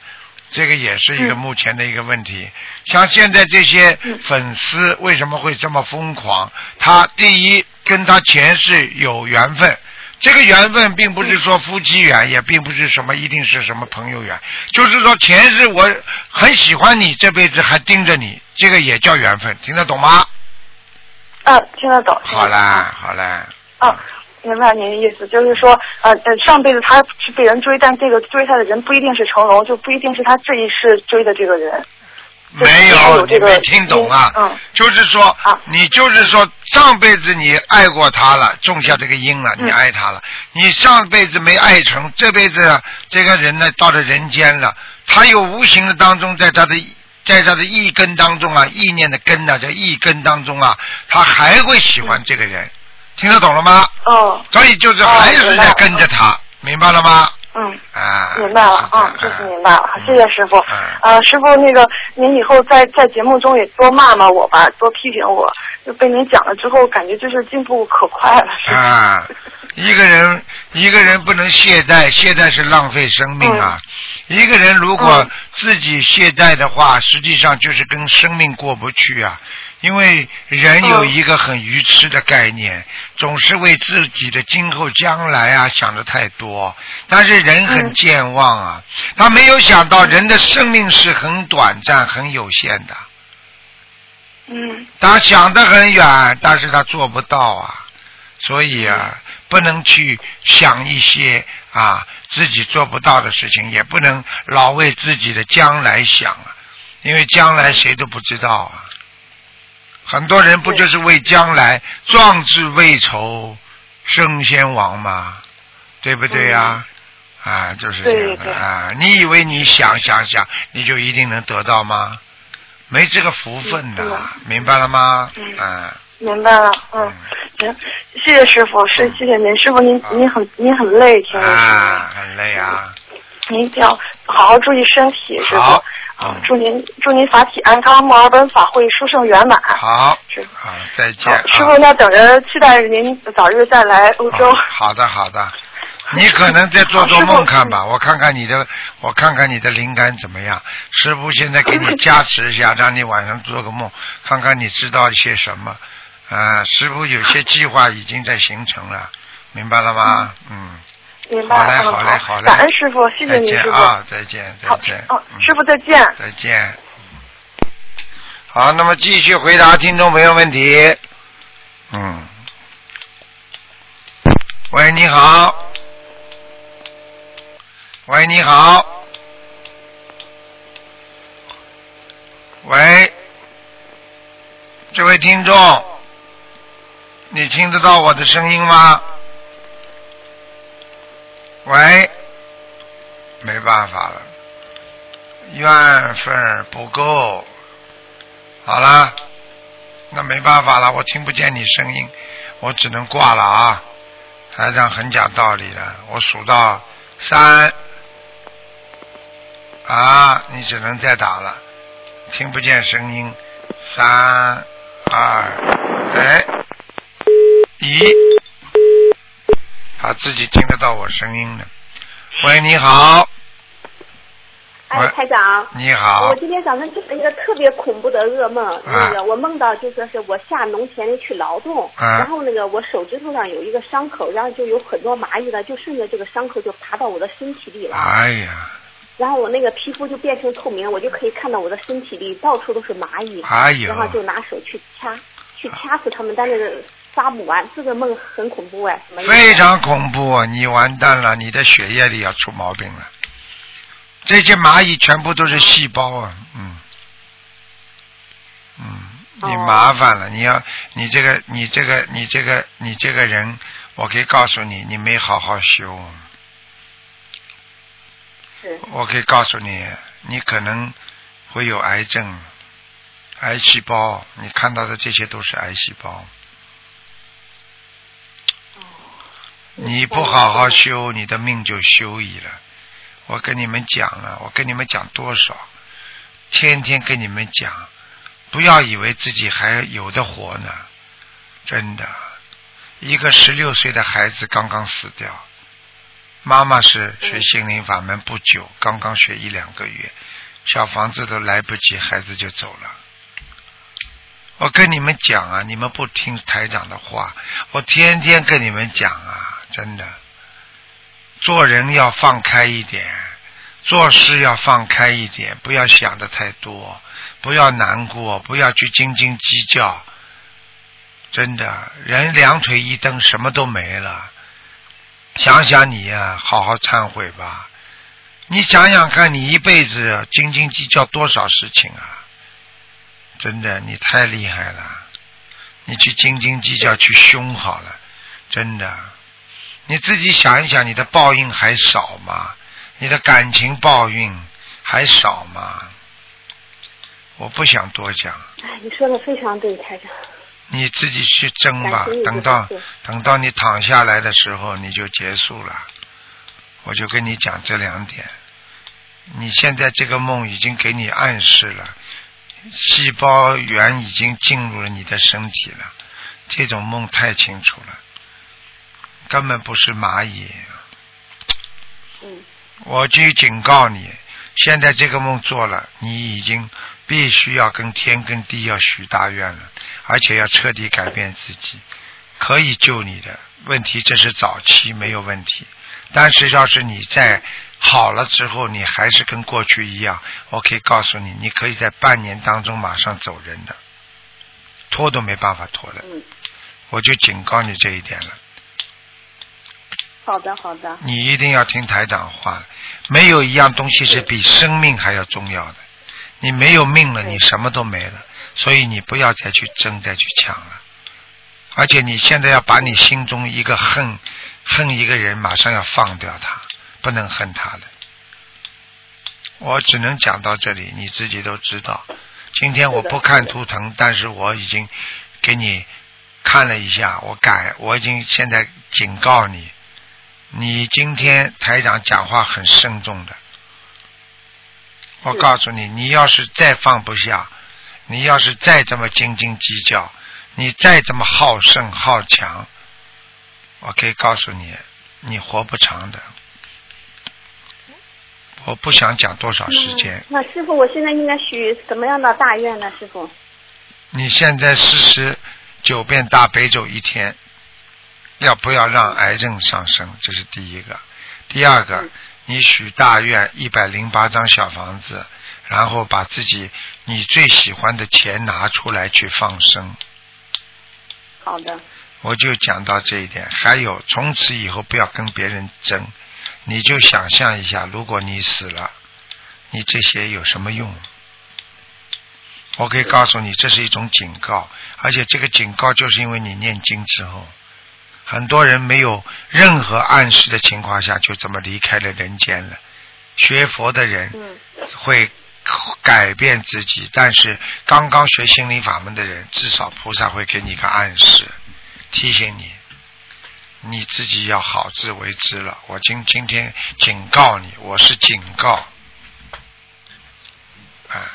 这个也是一个目前的一个问题。像现在这些粉丝为什么会这么疯狂？他第一跟他前世有缘分。这个缘分并不是说夫妻缘，也并不是什么一定是什么朋友缘，就是说前世我很喜欢你，这辈子还盯着你，这个也叫缘分，听得懂吗？啊，听得懂。好啦，好啦。啊，明白您的意思，就是说，呃呃，上辈子他是被人追，但这个追他的人不一定是成龙，就不一定是他这一世追的这个人。没有，你没听懂啊？嗯，就是说，你就是说上辈子你爱过他了，种下这个因了，你爱他了。你上辈子没爱成，这辈子这个人呢到了人间了，他有无形的当中，在他的在他的意根当中啊，意念的根呢，叫意根当中啊，他还会喜欢这个人，听得懂了吗？哦。所以就是还是在跟着他，明白了吗？嗯，啊，明白了，啊，这次明白了，谢谢师傅。呃，师傅，那个您以后在在节目中也多骂骂我吧，多批评我，就被您讲了之后，感觉就是进步可快了。啊，一个人一个人不能懈怠，懈怠是浪费生命啊。一个人如果自己懈怠的话，实际上就是跟生命过不去啊。因为人有一个很愚痴的概念，总是为自己的今后将来啊想的太多。但是人很健忘啊，他没有想到人的生命是很短暂、很有限的。嗯。他想得很远，但是他做不到啊。所以啊，不能去想一些啊自己做不到的事情，也不能老为自己的将来想啊，因为将来谁都不知道啊。很多人不就是为将来壮志未酬身先亡吗？对不对呀、啊？就是这样的啊！你以为你想想想，你就一定能得到吗？没这个福分的嗯，明白了吗？嗯啊，明白了，嗯，行，谢谢师傅，是谢谢您，师傅您您很您很累，听着啊，很累啊。您一定要好好注意身体，师傅。好啊嗯，祝您祝您法体安康，墨尔本法会殊胜圆满。好，师傅。好，再见。师傅，那等着期待着您早日再来欧洲。哦好的，好的。你可能在做做梦看吧，我看看你的，我看看你的灵感怎么样。师傅现在给你加持一下，让你晚上做个梦，看看你知道一些什么。啊，师傅有些计划已经在形成了，明白了吗？嗯，明白，好嘞嗯好嘞好嘞感恩师傅，谢谢再您，师傅。见啊，再见再见。，哦，嗯师傅再见。再见。好，那么继续回答听众朋友问题。嗯。喂，你好。喂，你好。喂，这位听众，你听得到我的声音吗？喂，没办法了。缘分不够。好了，那没办法了，我听不见你声音，我只能挂了啊。台长很讲道理的，我数到三，啊，你只能再打了，听不见声音，三二，哎，一，他自己听得到我声音的。喂，你好，哎喂，台长，你好。我，今天早上做了一个特别恐怖的噩梦，啊。那个我梦到就说是我下农田里去劳动，啊。然后那个我手指头上有一个伤口，然后就有很多蚂蚁呢，就顺着这个伤口就爬到我的身体里了，哎呀，然后我那个皮肤就变成透明，我就可以看到我的身体里到处都是蚂蚁，然后就拿手去掐，去掐死它们，但那个杀不完，这个梦很恐怖哎，非常恐怖，你完蛋了，你的血液里要出毛病了。这些蚂蚁全部都是细胞啊，嗯，嗯，你哦麻烦了，你要你这个你这个你这个你这个人，我可以告诉你，你没好好修，我可以告诉你，你可能会有癌症，癌细胞，你看到的这些都是癌细胞。你不好好修，你的命就休矣了。我跟你们讲了，我跟你们讲多少，天天跟你们讲，不要以为自己还有的活呢，真的。一个十六岁的孩子刚刚死掉，妈妈是学心灵法门不久，刚刚学一两个月，小房子都来不及，孩子就走了。我跟你们讲啊，你们不听台长的话，我天天跟你们讲啊，真的，做人要放开一点，做事要放开一点，不要想的太多，不要难过，不要去斤斤计较。真的，人两腿一蹬，什么都没了。想想你呀、好好忏悔吧。你想想看，你一辈子斤斤计较多少事情啊？真的，你太厉害了，你去斤斤计较，去凶好了，真的。你自己想一想，你的报应还少吗？你的感情报应还少吗？我不想多讲，哎，你说的非常对，台长。你自己去争吧等到等到你躺下来的时候，你就结束了。我就跟你讲这两点。你现在这个梦已经给你暗示了，细胞源已经进入了你的身体了。这种梦太清楚了，根本不是蚂蚁。嗯，我就警告你，现在这个梦做了，你已经必须要跟天跟地要许大愿了，而且要彻底改变自己，可以救你的。问题这是早期没有问题，但是要是你在好了之后，你还是跟过去一样，我可以告诉你，你可以在半年当中马上走人的，拖都没办法拖的。嗯我就警告你这一点了。好的好的，你一定要听台长话，没有一样东西是比生命还要重要的。你没有命了，你什么都没了，所以你不要再去争，再去抢了。而且你现在要把你心中一个恨恨一个人，马上要放掉他，不能恨他的。我只能讲到这里，你自己都知道。今天我不看图腾，但是我已经给你看了一下，我改，我已经现在警告你，你今天台长讲话很慎重的。我告诉你，你要是再放不下，你要是再这么斤斤计较，你再这么好胜好强，我可以告诉你，你活不长的。我不想讲多少时间，嗯那师傅，我现在应该许什么样的大愿呢？师傅？你现在四十九遍大悲咒一天，要不要让癌症上升？这是第一个。第二个嗯，你许大愿一百零八张小房子，然后把自己你最喜欢的钱拿出来去放生。好的，我就讲到这一点。还有，从此以后不要跟别人争，你就想象一下，如果你死了，你这些有什么用？我可以告诉你，这是一种警告，而且这个警告就是因为你念经之后，很多人没有任何暗示的情况下就这么离开了人间了。学佛的人嗯，会改变自己，但是刚刚学心灵法门的人，至少菩萨会给你一个暗示，提醒你，你自己要好自为之了。我今今天警告你，我是警告，啊，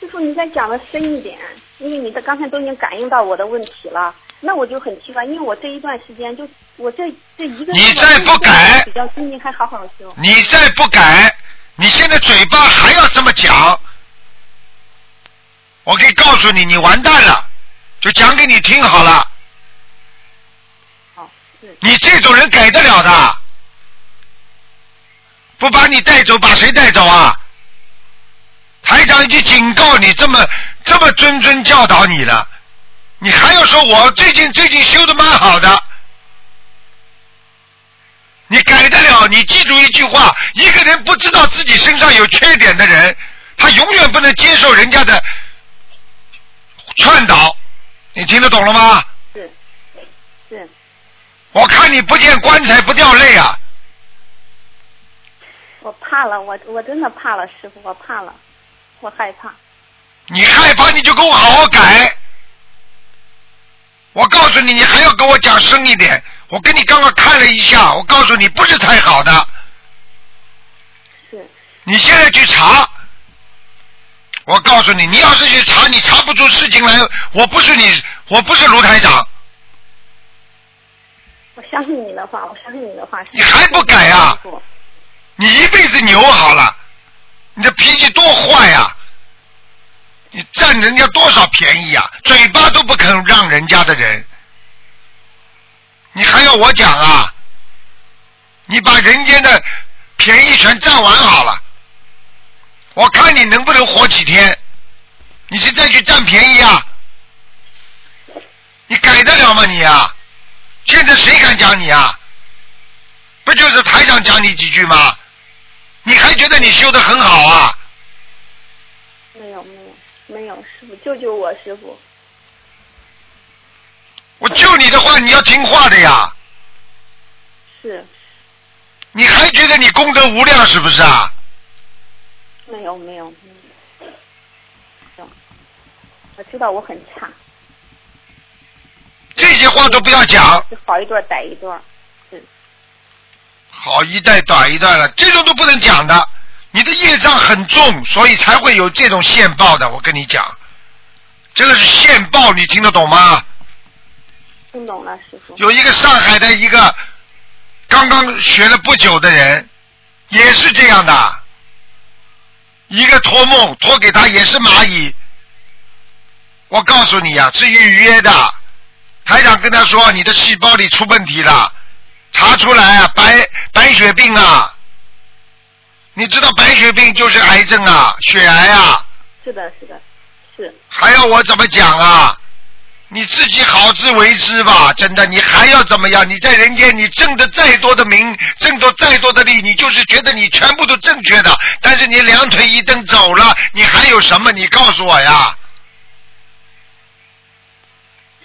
师傅，你再讲的深一点，因为你的刚才都已经感应到我的问题了。那我就很奇怪，因为我这一段时间就我这这一个你再不改比较精进，还好好修。你再不改，你现在嘴巴还要这么讲，我可以告诉你，你完蛋了，就讲给你听好了。好，是你这种人改得了的？不把你带走，把谁带走啊？台长已经警告你，这么这么谆谆教导你了，你还要说我最近最近修的蛮好的？你改得了？你记住一句话：一个人不知道自己身上有缺点的人，他永远不能接受人家的劝导。你听得懂了吗？是是，我看你不见棺材不掉泪啊！我怕了，我我真的怕了，师傅，我怕了，我害怕。你害怕你就给我好好改。我告诉你，你还要跟我讲深一点。我跟你刚刚看了一下，我告诉你不是太好的。是你现在去查，我告诉你，你要是去查，你查不出事情来，我不是你，我不是卢台长，我相信你的话，我相信你的话。你还不改啊你一辈子牛好了，你的脾气多坏呀、你占人家多少便宜呀、嘴巴都不肯让人家的人，你还要我讲啊？你把人间的便宜全占完好了，我看你能不能活几天？你是再去占便宜啊？你改得了吗你啊？现在谁敢讲你啊？不就是台长讲你几句吗？你还觉得你修的很好啊？没有没有没有，师傅救救我，师傅。我救你的话，你要听话的呀。是你还觉得你功德无量是不是啊？没有没有没有。我知道我很差，这些话都不要讲，好一段歹一段。是好一代短一代了，这种都不能讲的。你的业障很重，所以才会有这种现报的。我跟你讲，这个是现报，你听得懂吗？听懂了，师傅。有一个上海的一个刚刚学了不久的人，也是这样的，一个托梦托给他也是蚂蚁。我告诉你呀、是预约的。台长跟他说你的细胞里出问题了，查出来啊，白白血病啊。你知道白血病就是癌症啊，血癌啊，是的，是的，是还要我怎么讲啊？你自己好自为之吧，真的，你还要怎么样？你在人间，你挣的再多的名，挣的再多的利，你就是觉得你全部都正确的，但是你两腿一蹬走了，你还有什么？你告诉我呀！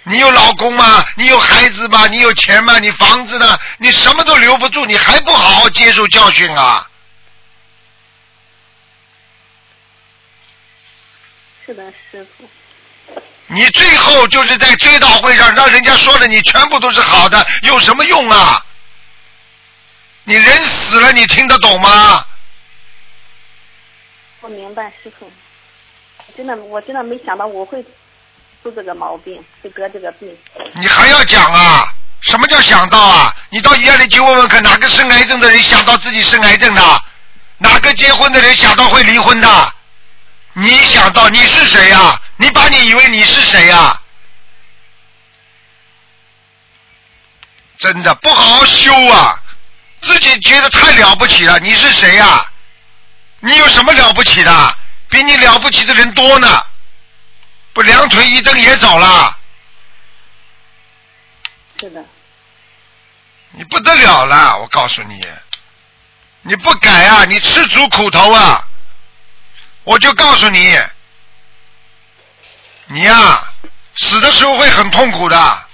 你有老公吗？你有孩子吗？你有钱吗？你房子呢？你什么都留不住，你还不好好接受教训啊？是的，师傅。你最后就是在追悼会上让人家说的你全部都是好的，有什么用啊？你人死了，你听得懂吗？我明白，师傅。真的，我真的没想到我会出这个毛病，会得这个病。你还要讲啊？什么叫想到啊？你到医院里去问问看，哪个生癌症的人想到自己生癌症的？哪个结婚的人想到会离婚的？你想到你是谁呀、你把你以为你是谁呀、真的不好好修啊！自己觉得太了不起了，你是谁呀、你有什么了不起的？比你了不起的人多呢，不两腿一蹬也走了，是的，你不得了了！我告诉你，你不改啊，你吃足苦头啊！我就告诉你，你呀、死的时候会很痛苦的，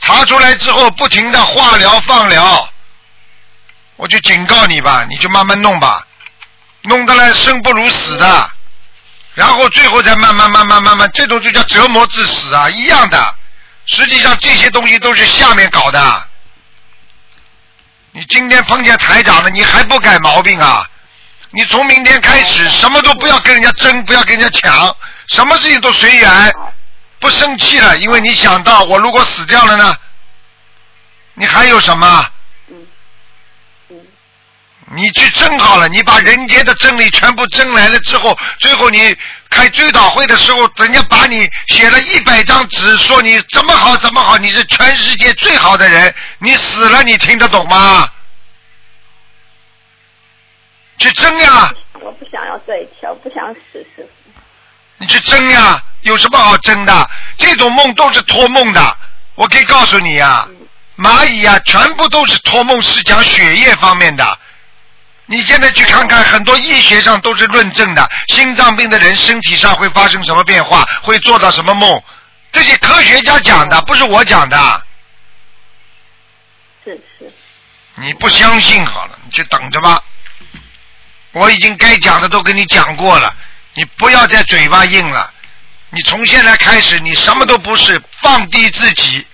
查出来之后不停的化疗放疗，我就警告你吧，你就慢慢弄吧，弄得来生不如死的，然后最后再慢慢慢慢慢慢，这种就叫折磨致死啊，一样的。实际上这些东西都是下面搞的。你今天碰见台长了，你还不改毛病啊？你从明天开始什么都不要跟人家争，不要跟人家抢，什么事情都随缘，不生气了，因为你想到我如果死掉了呢，你还有什么？你去争好了，你把人间的真理全部争来了之后，最后你开追悼会的时候，人家把你写了一百张纸，说你怎么好怎么好，你是全世界最好的人，你死了你听得懂吗？去争呀！我不想要这一条，不想死，师傅。你去争呀，有什么好争的？这种梦都是托梦的，我可以告诉你呀，蚂蚁呀，全部都是托梦，是讲血液方面的。你现在去看看，很多医学上都是论证的，心脏病的人身体上会发生什么变化，会做到什么梦，这些科学家讲的，不是我讲的。是是，你不相信好了，你就等着吧。我已经该讲的都跟你讲过了，你不要再嘴巴硬了。你从现在开始，你什么都不是，放低自己，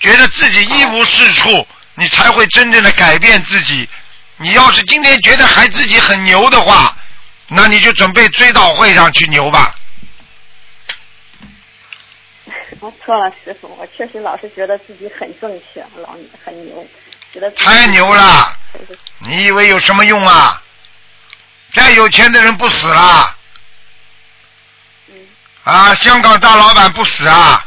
觉得自己一无是处，你才会真正的改变自己。你要是今天觉得还自己很牛的话，那你就准备追悼会上去牛吧。我错了，师傅，我确实老是觉得自己很正确，老很牛，觉得太牛了！你以为有什么用啊？再有钱的人不死啦？嗯啊，香港大老板不死啊？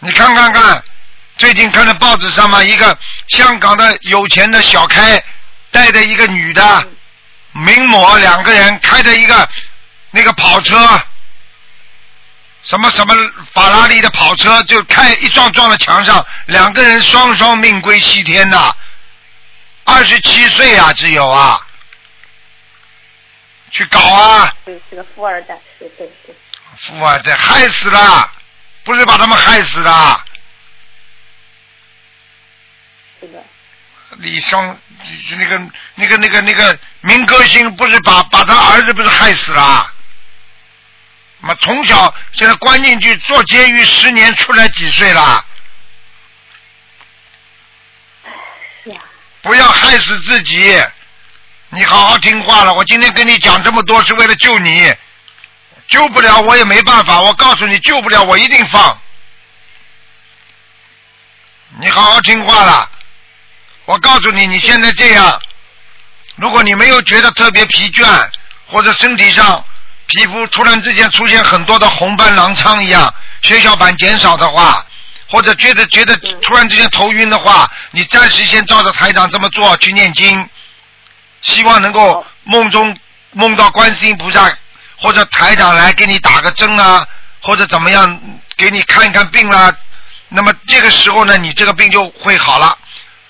你看看看，最近看到报纸上嘛，一个香港的有钱的小开带着一个女的名模，两个人开着一个那个跑车，什么什么法拉利的跑车，就开一撞撞到墙上，两个人双双命归西天呐。二十七岁啊，只有啊，去搞啊！对，是个富二代，对对对，富二代害死了，不是把他们害死的。是的，李双那个那个那个那个民歌星，不是把把他儿子不是害死了？那么从小现在关进去坐监狱十年，出来几岁了？是啊，不要害死自己。你好好听话了，我今天跟你讲这么多是为了救你，救不了我也没办法。我告诉你，救不了我一定放。你好好听话了，我告诉你，你现在这样，如果你没有觉得特别疲倦，或者身体上皮肤突然之间出现很多的红斑狼疮一样，血小板减少的话，或者觉得觉得突然之间头晕的话，你暂时先照着台长这么做去念经，希望能够梦中梦到观世音菩萨或者台长来给你打个针啊，或者怎么样给你看一看病啦，那么这个时候呢，你这个病就会好了。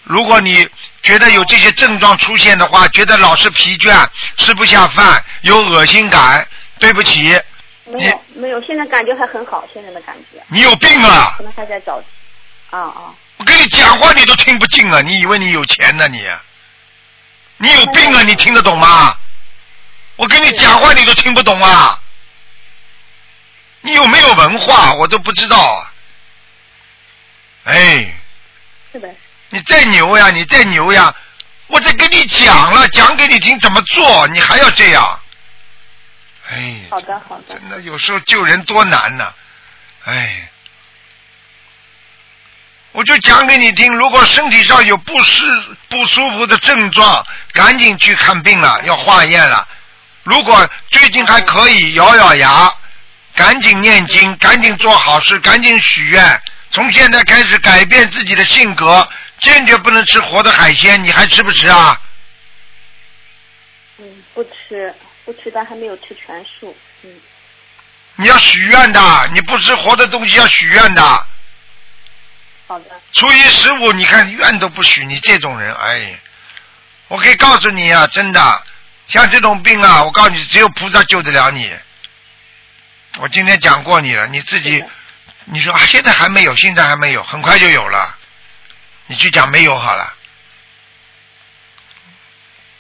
如果你觉得有这些症状出现的话，觉得老是疲倦、吃不下饭、有恶心感，对不起，没有没有，现在感觉还很好，现在的感觉。你有病啊！可能还在找。啊啊！我跟你讲话你都听不进啊！你以为你有钱呢你？你有病啊！你听得懂吗？我跟你讲话你都听不懂啊！你有没有文化？我都不知道啊！哎。是的。你再牛呀！你再牛呀！我在跟你讲了，讲给你听怎么做，你还要这样？哎。好的，好的。真的有时候救人多难呐！哎。我就讲给你听，如果身体上有不适不舒服的症状，赶紧去看病了，要化验了。如果最近还可以，咬咬牙，赶紧念经，赶紧做好事，赶紧许愿。从现在开始改变自己的性格，坚决不能吃活的海鲜。你还吃不吃啊？嗯，不吃，不吃，但还没有吃全素。嗯。你要许愿的，你不吃活的东西要许愿的。好的。初一十五，你看愿都不许，你这种人，哎，我可以告诉你啊，真的，像这种病啊，我告诉你，只有菩萨救得了你。我今天讲过你了，你自己，你说啊，现在还没有，现在还没有，很快就有了，你去讲没有好了，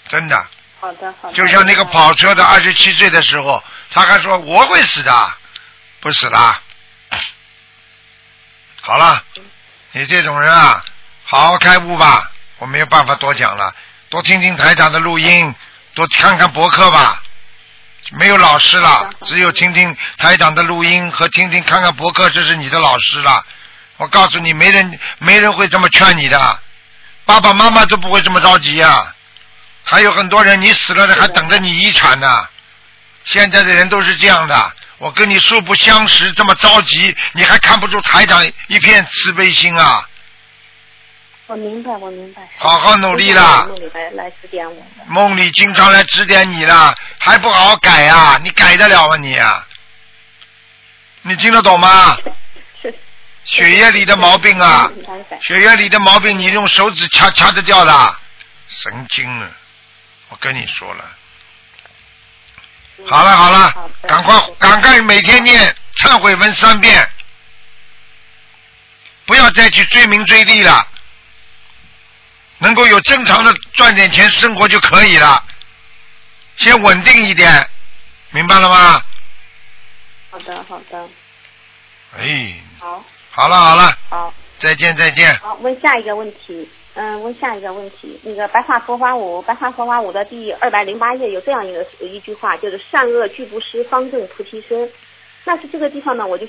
真的。好的，好的。就像那个跑车的，二十七岁的时候，他还说我会死的，不死了。好了。你这种人啊，好好开悟吧！我没有办法多讲了，多听听台长的录音，多看看博客吧。没有老师了，只有听听台长的录音和听听看看博客，这是你的老师了。我告诉你，没人没人会这么劝你的，爸爸妈妈都不会这么着急啊。还有很多人，你死了的还等着你遗产呢。现在的人都是这样的。我跟你素不相识，这么着急，你还看不出台长一片慈悲心啊？我明白，我明白。好好努力啦！梦里来来指点我。梦里经常来指点你啦，还不好好改啊？你改得了吗你？你听得懂吗？是。血液里的毛病啊！血液里的毛病，你用手指掐掐得掉的，神经了！我跟你说了。好了好了，赶快赶快每天念忏悔文三遍，不要再去追名追利了，能够有正常的赚点钱生活就可以了，先稳定一点，明白了吗？好的好的。哎。好。好了好了。好。再见再见。好，问下一个问题。嗯，问下一个问题，那个《白话佛法五》《白话佛法五》的第二百零八页有这样一个一句话，就是“善恶俱不施，方正菩提身”。那是这个地方呢，我就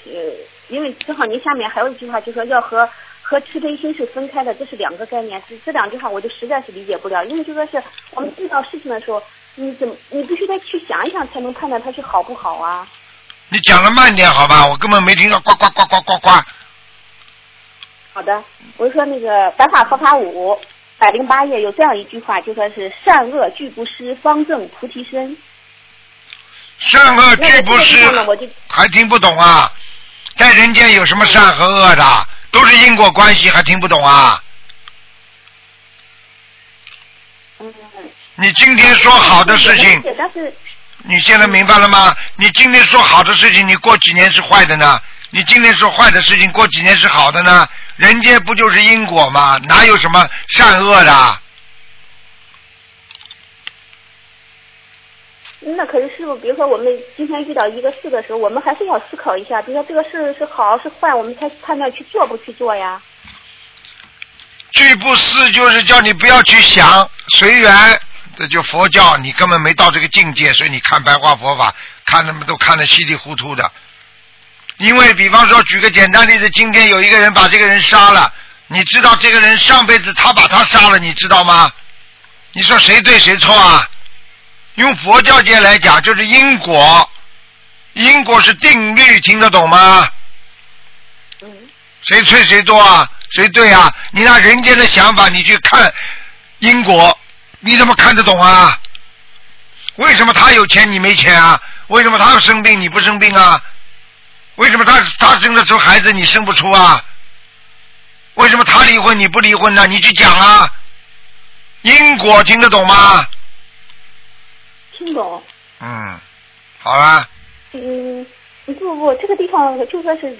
因为正好您下面还有一句话，就说要和和慈悲心是分开的，这是两个概念。这这两句话我就实在是理解不了，因为就说是我们遇到事情的时候，你怎么你必须得去想一想，才能判断它是好不好啊？你讲的慢点好吧，我根本没听到，呱呱呱呱呱呱。好的，我是说那个《白话佛法五》百零八页有这样一句话，就说是善恶俱不施，方正菩提身。善恶俱不施，还听不懂啊？在人间有什么善和恶的？都是因果关系，还听不懂啊？嗯。你今天说好的事情，你现在明白了吗？你今天说好的事情，你过几年是坏的呢？你今天说坏的事情，过几年是好的呢？人间不就是因果吗？哪有什么善恶的？那可是师傅，比如说我们今天遇到一个事的时候，我们还是要思考一下，比如说这个事是好是坏，我们才判断去做不去做呀。拒不思就是叫你不要去想，随缘。这就佛教，你根本没到这个境界，所以你看白话佛法，看他们都看得稀里糊涂的。因为，比方说，举个简单例子，今天有一个人把这个人杀了，你知道这个人上辈子他把他杀了，你知道吗？你说谁对谁错啊？用佛教界来讲，就是因果，因果是定律，听得懂吗？谁错谁多啊？谁对啊？你拿人间的想法，你去看因果，你怎么看得懂啊？为什么他有钱你没钱啊？为什么他生病你不生病啊？为什么他他生得出孩子，你生不出啊？为什么他离婚你不离婚呢？你去讲啊！因果听得懂吗？听懂。嗯，好了。嗯，不不不，这个地方就说是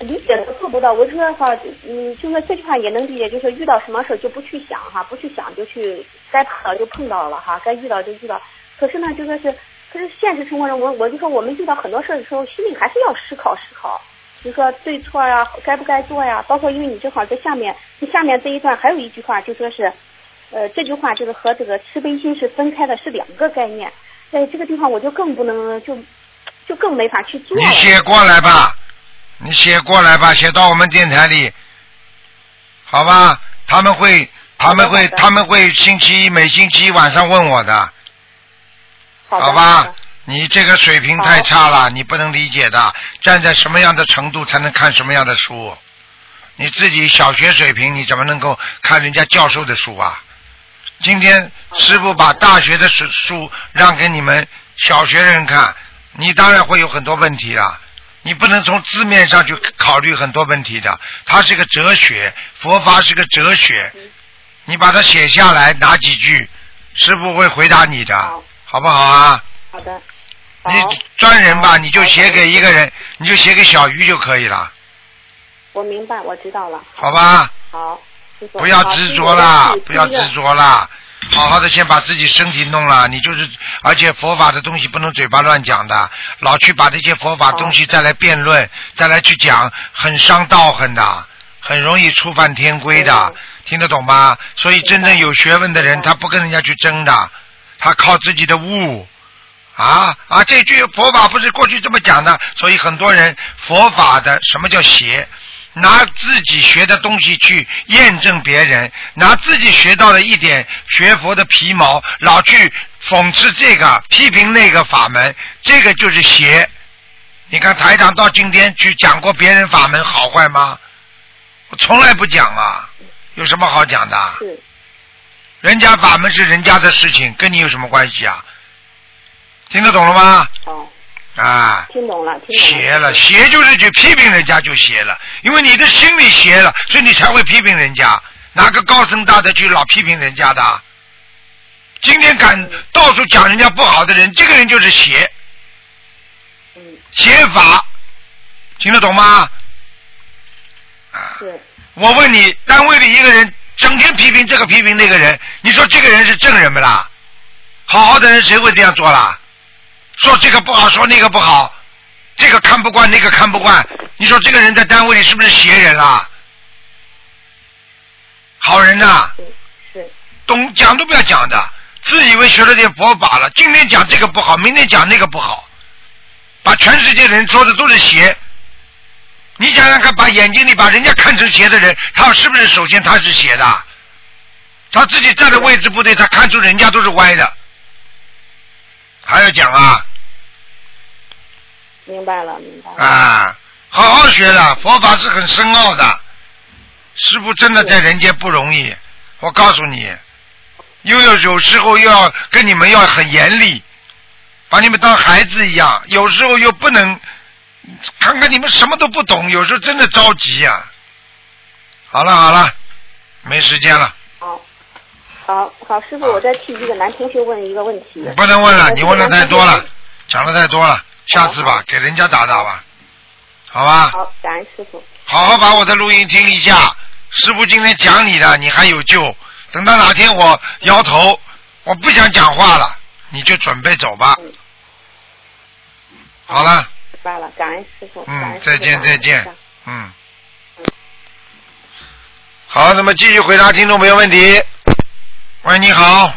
理解都做不到。我说哈，嗯，就说这句话也能理解，就是遇到什么事就不去想哈，不去想就去该碰到就碰到了哈，该遇到就遇到。可是呢，就说是，可是现实生活中，我我就说我们遇到很多事的时候，心里还是要思考思考，就说对错呀，该不该做呀。包括因为你正好在下面，下面这一段还有一句话，就说是，呃，这句话就是和这个慈悲心是分开的，是两个概念。在这个地方我就更不能就。就更没法去做。你写过来吧，你写过来吧，写到我们电台里，好吧？他们会，他们会，他们会星期一每星期一晚上问我的，好吧？你这个水平太差了，你不能理解的。站在什么样的程度才能看什么样的书？你自己小学水平，你怎么能够看人家教授的书啊？今天师傅把大学的书书让给你们小学人看。你当然会有很多问题了，你不能从字面上去考虑很多问题的。它是个哲学，佛法是个哲学，你把它写下来，哪几句，师傅会回答你的，好不好啊？好的。你专人吧，你就写给一个人，你就写给小鱼就可以了。我明白，我知道了。好吧。好。不要执着了，不要执着了。好好的先把自己身体弄了，你就是，而且佛法的东西不能嘴巴乱讲的，老去把这些佛法东西再来辩论，再来去讲，很伤道行的，很容易触犯天规的，听得懂吗？所以真正有学问的人，他不跟人家去争的，他靠自己的悟，啊啊，这句佛法不是过去这么讲的，所以很多人佛法的什么叫邪？拿自己学的东西去验证别人，拿自己学到的一点学佛的皮毛，老去讽刺这个、批评那个法门，这个就是邪。你看台长到今天去讲过别人法门好坏吗？我从来不讲啊，有什么好讲的？人家法门是人家的事情，跟你有什么关系啊？听得懂了吗？哦。啊，听懂了，邪了，邪就是去批评人家就邪了，因为你的心里邪了，所以你才会批评人家。哪个高僧大德去老批评人家的？今天敢到处讲人家不好的人，这个人就是邪。邪法，听得懂吗？啊。我问你，单位里一个人整天批评这个批评那个人，你说这个人是正人不啦？好好的人谁会这样做啦？说这个不好，说那个不好，这个看不惯，那个看不惯。你说这个人在单位里是不是邪人啊？好人呐，是懂讲都不要讲的，自以为学了点佛法了，今天讲这个不好，明天讲那个不好，把全世界人说的都是邪。你想想看，把眼睛里把人家看成邪的人，他是不是首先他是邪的？他自己站的位置不对，他看出人家都是歪的，还要讲啊？明白了，明白了。啊，好好学的，佛法是很深奥的。师傅真的在人间不容易，我告诉你，又要有时候又要跟你们要很严厉，把你们当孩子一样，有时候又不能看看你们什么都不懂，有时候真的着急呀。好了好了，没时间了。好，好好，师傅，我再替一个男同学问一个问题。不能问了，你问的太多了，讲的太多了。下次吧，给人家打打吧，好吧。好，感恩师傅。好好把我的录音听一下，师傅今天讲你的，你还有救。等到哪天我摇头，我不想讲话了，你就准备走吧。好了。罢了，感恩师傅。嗯，再见再见。嗯。好，那么继续回答听众朋友问题。喂，你好。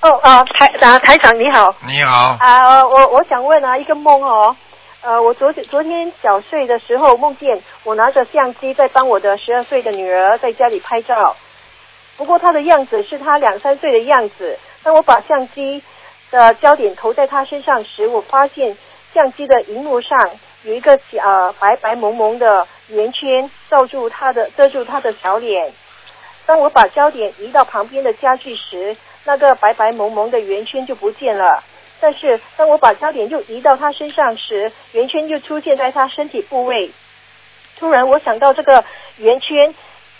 哦啊，台啊台长你好，你好啊，我我想问啊，一个梦哦，呃，我昨昨天小睡的时候梦见我拿着相机在帮我的十二岁的女儿在家里拍照，不过她的样子是她两三岁的样子。当我把相机的焦点投在她身上时，我发现相机的荧幕上有一个呃白白蒙蒙的圆圈罩住他的遮住他的小脸。当我把焦点移到旁边的家具时，那个白白蒙蒙的圆圈就不见了，但是当我把焦点又移到他身上时，圆圈就出现在他身体部位。突然，我想到这个圆圈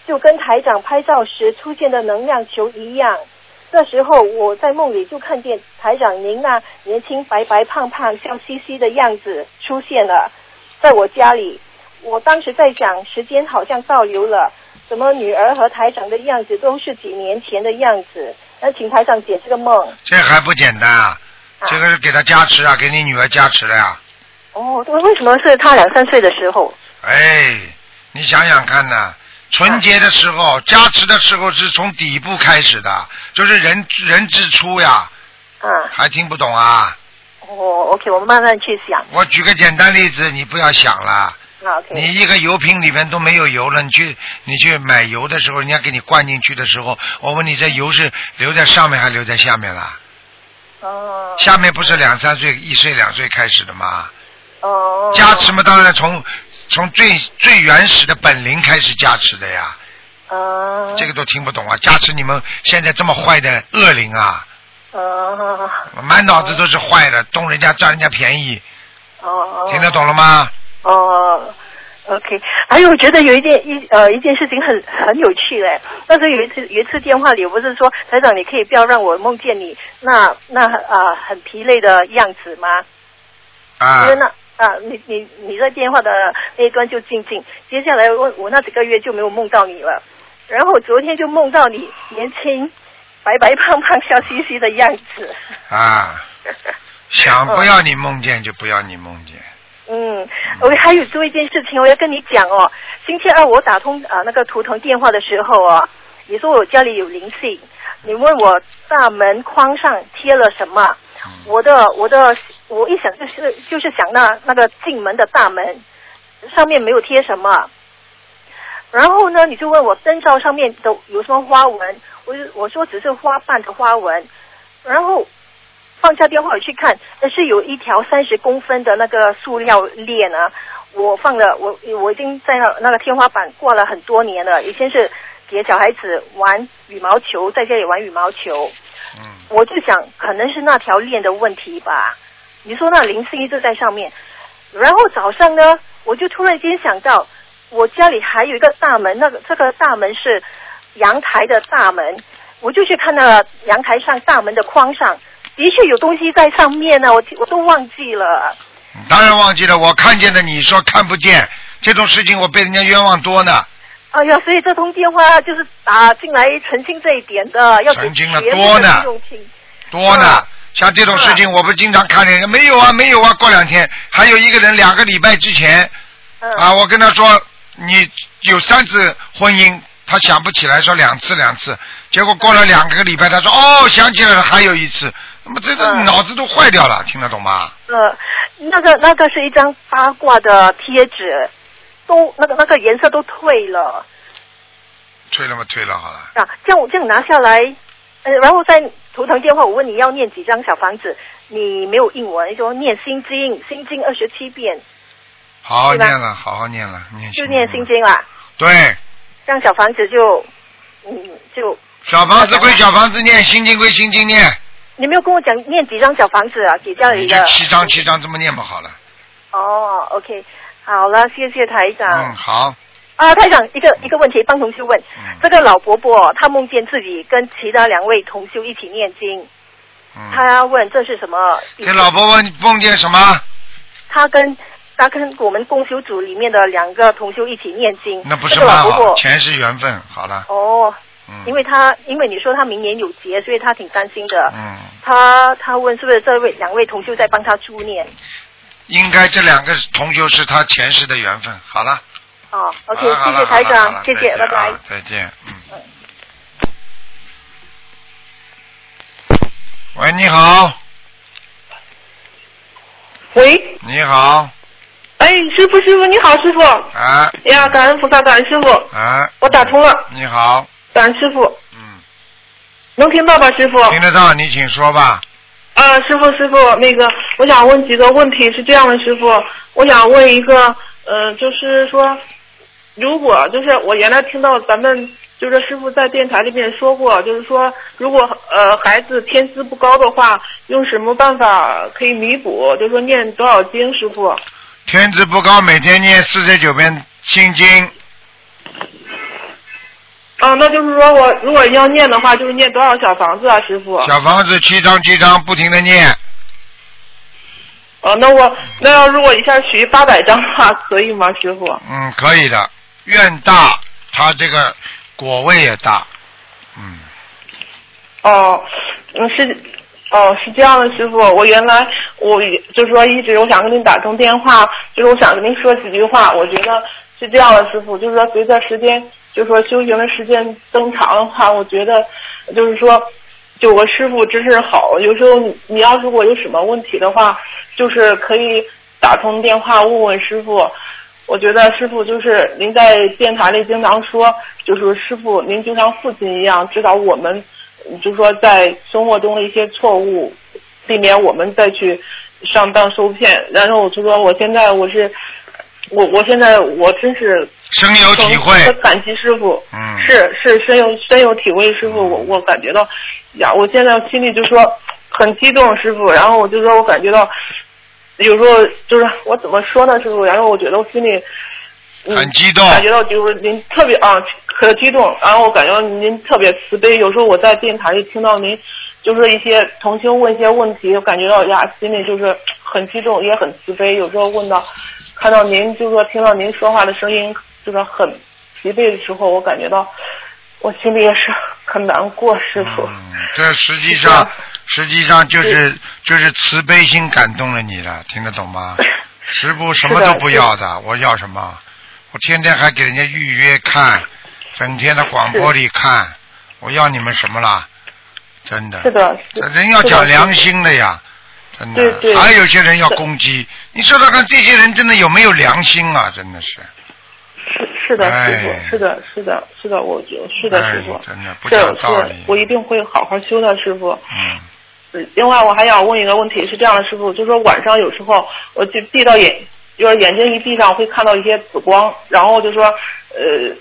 就跟台长拍照时出现的能量球一样。这时候，我在梦里就看见台长您那年轻白白胖胖、笑嘻嘻的样子出现了，在我家里。我当时在想，时间好像倒流了，怎么女儿和台长的样子都是几年前的样子？那请台长解这个梦。这还不简单啊！这个是给他加持啊，给你女儿加持的呀。哦，为为什么是他两三岁的时候？哎，你想想看呐，春节的时候加持的时候是从底部开始的，就是人人之初呀。嗯。还听不懂啊？哦，OK，我们慢慢去想。我举个简单例子，你不要想了。啊，OK。你一个油瓶里面都没有油了，你去你去买油的时候，人家给你灌进去的时候，我问你这油是留在上面还留在下面了？哦。下面不是两三岁、一岁、两岁开始的吗？哦。加持嘛，当然从从最最原始的本灵开始加持的呀。哦。这个都听不懂啊！加持你们现在这么坏的恶灵啊！哦。满脑子都是坏的，动人家占人家便宜。哦。听得懂了吗？哦。OK，还有我觉得有一件一呃一件事情很很有趣嘞。那时候有一次有一次电话里，我不是说台长，你可以不要让我梦见你那那啊、很疲累的样子吗？啊因为那啊，你你你在电话的那一端就静静，接下来我我那几个月就没有梦到你了，然后昨天就梦到你年轻白白胖胖笑嘻嘻的样子。啊，想不要你梦见就不要你梦见。嗯，我还有做一件事情，我要跟你讲哦。星期二我打通啊、那个图腾电话的时候哦，你说我家里有灵性，你问我大门框上贴了什么，我的我的我一想就是就是想那那个进门的大门上面没有贴什么，然后呢你就问我灯罩上面都有什么花纹，我就我说只是花瓣的花纹，然后放下电话我去看，呃是有一条三十公分的那个塑料链啊，我放了我我已经在那那个天花板挂了很多年了，以前是给小孩子玩羽毛球，在家里玩羽毛球，嗯，我就想可能是那条链的问题吧。你说那灵性一直在上面，然后早上呢，我就突然间想到，我家里还有一个大门，那个这个大门是阳台的大门，我就去看那阳台上大门的框上，的确有东西在上面呢，我我都忘记了。当然忘记了，我看见的你说看不见，这种事情我被人家冤枉多呢。哎呀，所以这通电话就是打进来澄清这一点的，要澄清了多呢。多呢。像这种事情，我不经常看见，没有啊，没有啊。过两天。还有一个人，两个礼拜之前，嗯。啊，我跟他说你有三次婚姻，他想不起来，说两次两次，结果过了两个礼拜，他说哦想起来了，还有一次，那么这个嗯。脑子都坏掉了，听得懂吗？呃，那个那个是一张八卦的贴纸，都那个那个颜色都退了。退了吗？退了，好了。啊，这样我这样拿下来，呃，然后在图腾电话我问你要念几张小房子，你没有应我，你说念心经，心经二十七遍，好好念了，好好念了，念就念心经啦，对，这样小房子就嗯就小房子归小房子念，心经归心经念，你没有跟我讲念几张小房子啊，给家里你就的七张七张这么念不好了。哦，OK，好了，谢谢台长。嗯，好，啊，台长，一个一个问题，帮同修问，嗯这个老伯伯他梦见自己跟其他两位同修一起念经，嗯，他问这是什么？这老伯伯梦见什么？他跟他跟我们共修组里面的两个同修一起念经，那不是这个蛮好，老伯伯前世缘分，好了，哦，嗯因为他因为你说他明年有劫，所以他挺担心的。嗯，他他问是不是这位两位同修在帮他助念？应该这两个同修是他前世的缘分，好了。哦，OK，谢谢台长谢谢，拜拜啊。再见，嗯。喂，你好，喂，你好，哎，师傅，师傅，你好，师傅。啊哎呀，感恩菩萨，感恩师傅，啊，我打通了，你好，感恩师傅。嗯，能听到吧，师傅？听得到，你请说吧。啊，师傅，师傅，那个，我想问几个问题，是这样的，师傅，我想问一个，呃，就是说，如果就是我原来听到咱们就是师傅在电台里面说过，就是说如果呃孩子天资不高的话，用什么办法可以弥补？就是说念多少经，师傅？天资不高，每天念四十九遍心经。啊，那就是说我如果要念的话，就是念多少小房子啊，师傅？小房子七张七张，不停的念。哦，那我那要如果一下许八百张的话，可以吗，师傅？嗯，可以的。愿大，他这个果位也大。嗯。哦，是，哦是这样的，师傅，我原来我就是说一直我想跟您打通电话，就是我想跟您说几句话，我觉得是这样的，师傅，就是说随着时间，就是说修行的时间增长的话，我觉得就是说。就我师傅真是好，有时候你要如果有什么问题的话，就是可以打通电话问问师傅。我觉得师傅就是您在电台里经常说，就是师傅您就像父亲一样指导我们，就是说在生活中的一些错误，避免我们再去上当受骗。然后我就说我现在我是。我我现在我真是深有体会，感激师傅，嗯，是是深有深有体会，师傅，我我感觉到呀，我现在心里就说很激动，师傅，然后我就说我感觉到有时候就是我怎么说呢，师傅，然后我觉得我心里很激动，感觉到就是您特别啊可激动，然后我感觉到您特别慈悲，有时候我在电台里听到您就是一些同学问一些问题，我感觉到呀心里就是很激动，也很慈悲，有时候问到。看到您，就是说听到您说话的声音，就是很疲惫的时候，我感觉到我心里也是很难过，师傅。嗯，这实际上实际上就是就是慈悲心感动了你了，听得懂吗？师傅什么都不要的，我要什么？我天天还给人家预约看，整天在广播里看，我要你们什么啦？真的。是的。人要讲良心的呀。真的，还有些人要攻击，你说说看，这些人真的有没有良心啊？真的是。是是的，师傅，是的，是的，是的，我就是的，师傅，真的不讲道理。我一定会好好修的，师傅。嗯。另外，我还想问一个问题，是这样的，师傅，就说晚上有时候我就闭到眼，就是眼睛一闭上会看到一些紫光，然后就说呃，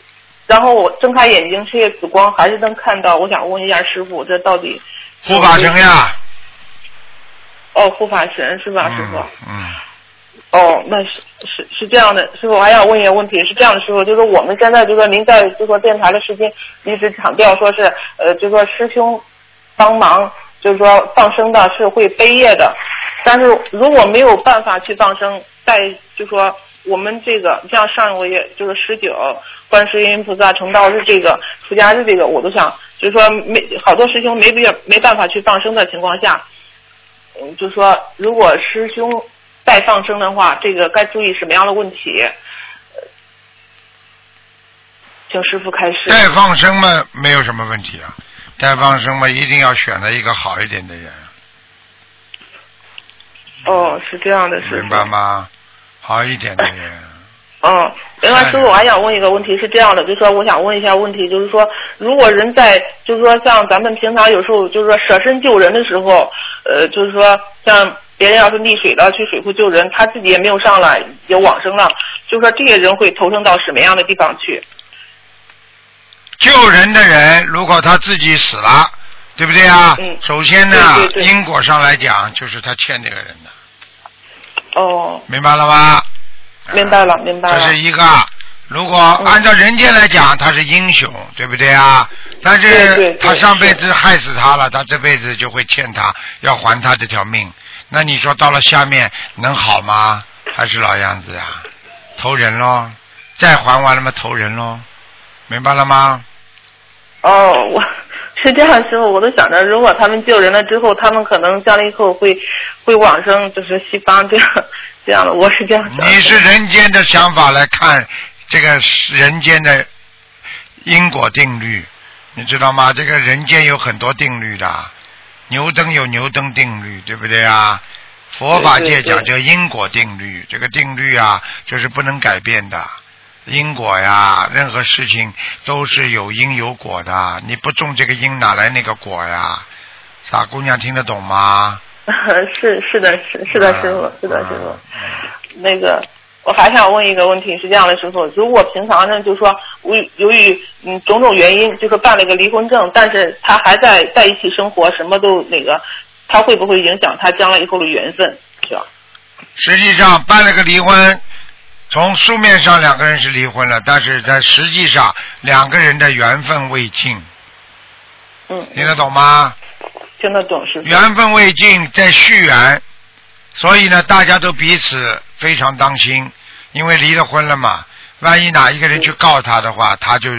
然后我睁开眼睛，这些紫光还是能看到。我想问一下师傅，这到底？护法神呀。哦，护法神是吧，师傅？嗯。哦，那是是是这样的，师傅，我还想问一个问题，是这样的，师傅，就是我们现在就说您在就说电台的时间一直强调说是呃，就说师兄帮忙，就是说放生的是会背业的，但是如果没有办法去放生，在就说我们这个像上个月就是十九观世音菩萨成道日这个出家日这个，我都想就是说没好多师兄没必要没办法去放生的情况下。嗯，就说如果师兄再放生的话，这个该注意什么样的问题？请师傅开始。再放生嘛，没有什么问题啊。再放生嘛，一定要选择一个好一点的人。哦，是这样的，是。明白吗？好一点的人。嗯，另外师傅，我还想问一个问题，是这样的，就是说，我想问一下问题，就是说，如果人在，就是说，像咱们平常有时候，就是说舍身救人的时候，呃，就是说，像别人要是溺水了，去水库救人，他自己也没有上来，也往生了，就说这些人会投生到什么样的地方去？救人的人，如果他自己死了，对不对啊？嗯。首先呢，因果上来讲，就是他欠这个人的。哦。明白了吗？明白了，明白了。这是一个，如果按照人间来讲，他是英雄，对不对啊？但是他上辈子害死他了，他这辈子就会欠他，要还他这条命。那你说到了下面能好吗？还是老样子呀？投人喽，债还完了吗，投人喽，明白了吗？哦，我。是这样，师傅，我都想着，如果他们救人了之后，他们可能将来以后会会往生，就是西方这样这样的。我是这样想。你是人间的想法来看这个人间的因果定律，你知道吗？这个人间有很多定律的，牛顿有牛顿定律，对不对啊？佛法界讲叫因果定律，这个定律啊，就是不能改变的。因果呀，任何事情都是有因有果的。你不种这个因，哪来那个果呀？傻姑娘听得懂吗？是是的，是是的，师傅，是的，师傅。那个我还想问一个问题，是这样的，师傅，如果平常呢，就是说，我由于嗯种种原因，就是办了一个离婚证，但是他还在在一起生活，什么都那个，他会不会影响他将来以后的缘分？是吧？实际上办了个离婚，从书面上两个人是离婚了，但是在实际上两个人的缘分未尽，嗯，听得懂吗？听得懂是。缘分未尽，在续缘，所以呢，大家都彼此非常当心，因为离了婚了嘛，万一哪一个人去告他的话，他就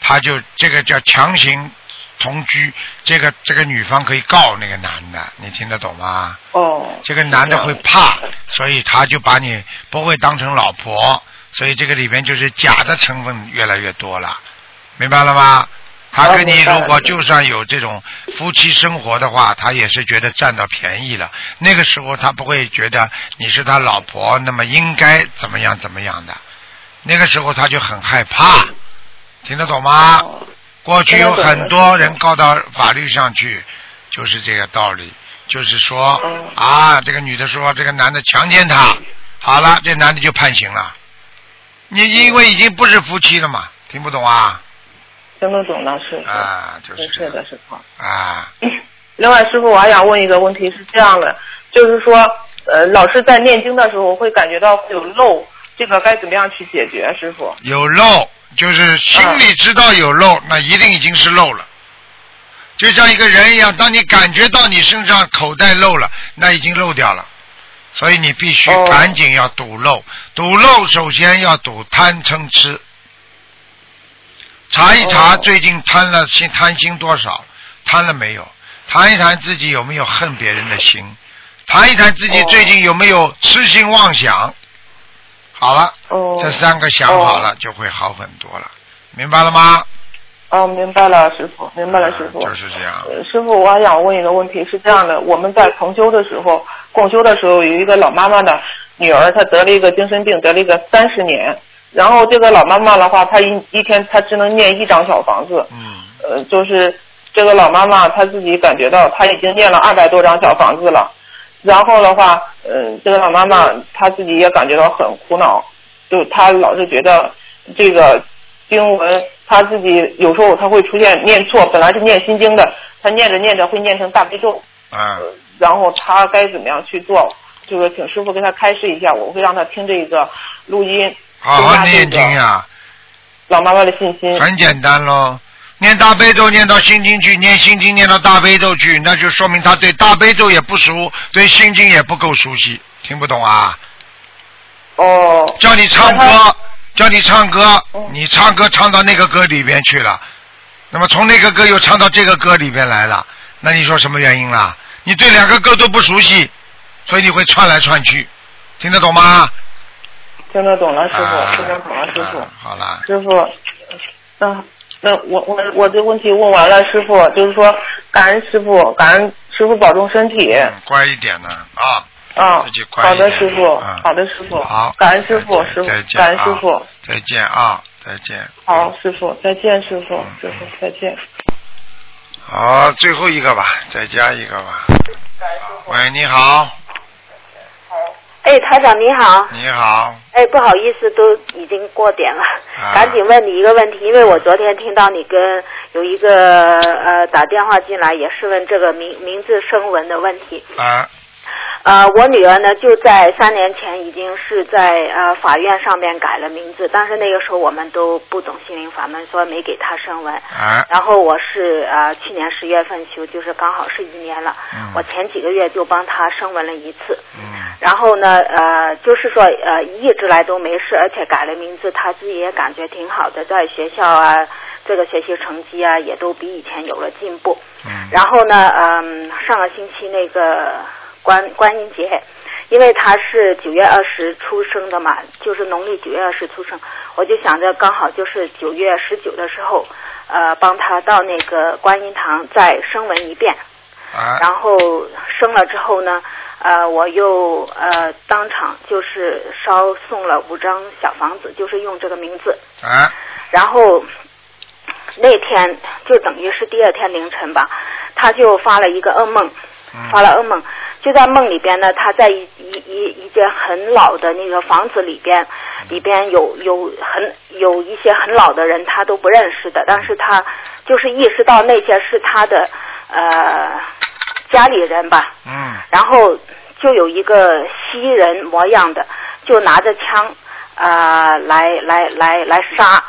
他就这个叫强行同居，这个这个女方可以告那个男的，你听得懂吗？哦。这个男的会怕，所以他就把你不会当成老婆，所以这个里边就是假的成分越来越多了，明白了吗？他跟你如果就算有这种夫妻生活的话，他也是觉得占到便宜了。那个时候他不会觉得你是他老婆，那么应该怎么样怎么样的。那个时候他就很害怕，听得懂吗？过去有很多人告到法律上去，就是这个道理。就是说啊，这个女的说这个男的强奸她，好了，这男的就判刑了。你因为已经不是夫妻了嘛，听不懂啊？听得懂了，师傅。啊，就是是的，师傅。啊，另外，师傅，我还想问一个问题，是这样的，就是说，呃，老师在念经的时候会感觉到会有漏，这个该怎么样去解决，师傅？有漏，就是心里知道有漏，那一定已经是漏了。就像一个人一样，当你感觉到你身上口袋漏了，那已经漏掉了。所以你必须赶紧要堵漏，堵漏首先要堵贪嗔痴。查一查最近贪了心贪心多少，贪了没有？谈一谈自己有没有恨别人的心，谈一谈自己最近有没有痴心妄想。好了，这三个想好了就会好很多了，明白了吗？哦，明白了，师傅，明白了，师傅。就是这样。呃师傅，我还想问一个问题，是这样的，我们在同修的时候，共修的时候，有一个老妈妈的女儿，她得了一个精神病，得了一个三十年。然后这个老妈妈的话，她一一天她只能念一张小房子。嗯。呃，就是这个老妈妈她自己感觉到，她已经念了二百多张小房子了。然后的话，嗯、这个老妈妈她自己也感觉到很苦恼，就她老是觉得这个经文，她自己有时候她会出现念错，本来是念心经的，她念着念着会念成大悲咒。啊。然后她该怎么样去做？就是请师傅给她开示一下，我会让她听这个录音。好好念经呀、老妈妈的信心。很简单喽，念大悲咒念到心经去，念心经念到大悲咒去，那就说明他对大悲咒也不熟，对心经也不够熟悉，听不懂啊？哦。叫你唱歌，叫你唱歌，你唱歌唱到那个歌里边去了，那么从那个歌又唱到这个歌里边来了，那你说什么原因啦？你对两个歌都不熟悉，所以你会串来串去，听得懂吗？听得懂了，师傅，听得懂了，师傅。啊好了，师傅，那那我我我这问题问完了，师傅就是说感恩师傅，感恩师傅保重身体。乖一点呢啊。啊自己，乖好的，师傅，啊好的，师傅，好感恩师傅，师傅再，见感恩师傅啊，再见啊，再见。好，师傅，再见，师傅，师傅，再见。好，最后一个吧，再加一个吧。喂，你好好，哎，台长你好。你好，哎，不好意思，都已经过点了，啊赶紧问你一个问题，因为我昨天听到你跟有一个呃打电话进来，也是问这个名名字声纹的问题。啊，呃，我女儿呢就在三年前已经是在呃法院上面改了名字，但是那个时候我们都不懂心灵法门，所以没给她声纹。啊，然后我是呃去年十月份修，就是刚好是一年了。嗯我前几个月就帮她声纹了一次。然后呢，呃，就是说，呃，一直来都没事，而且改了名字，她自己也感觉挺好的，在学校啊，这个学习成绩啊，也都比以前有了进步。嗯然后呢，嗯、上个星期那个观观音节，因为他是九月二十出生的嘛，就是农历九月二十出生，我就想着刚好就是九月十九的时候，呃，帮他到那个观音堂再声闻一遍。啊然后生了之后呢，呃，我又呃当场就是烧送了五张小房子，就是用这个名字。啊，然后那天就等于是第二天凌晨吧，他就发了一个噩梦，发了噩梦，就在梦里边呢，他在一一一一间很老的那个房子里边，里边有有很有一些很老的人，他都不认识的，但是他就是意识到那些是他的呃家里人吧，嗯。然后就有一个西人模样的，就拿着枪啊、呃来来来来杀。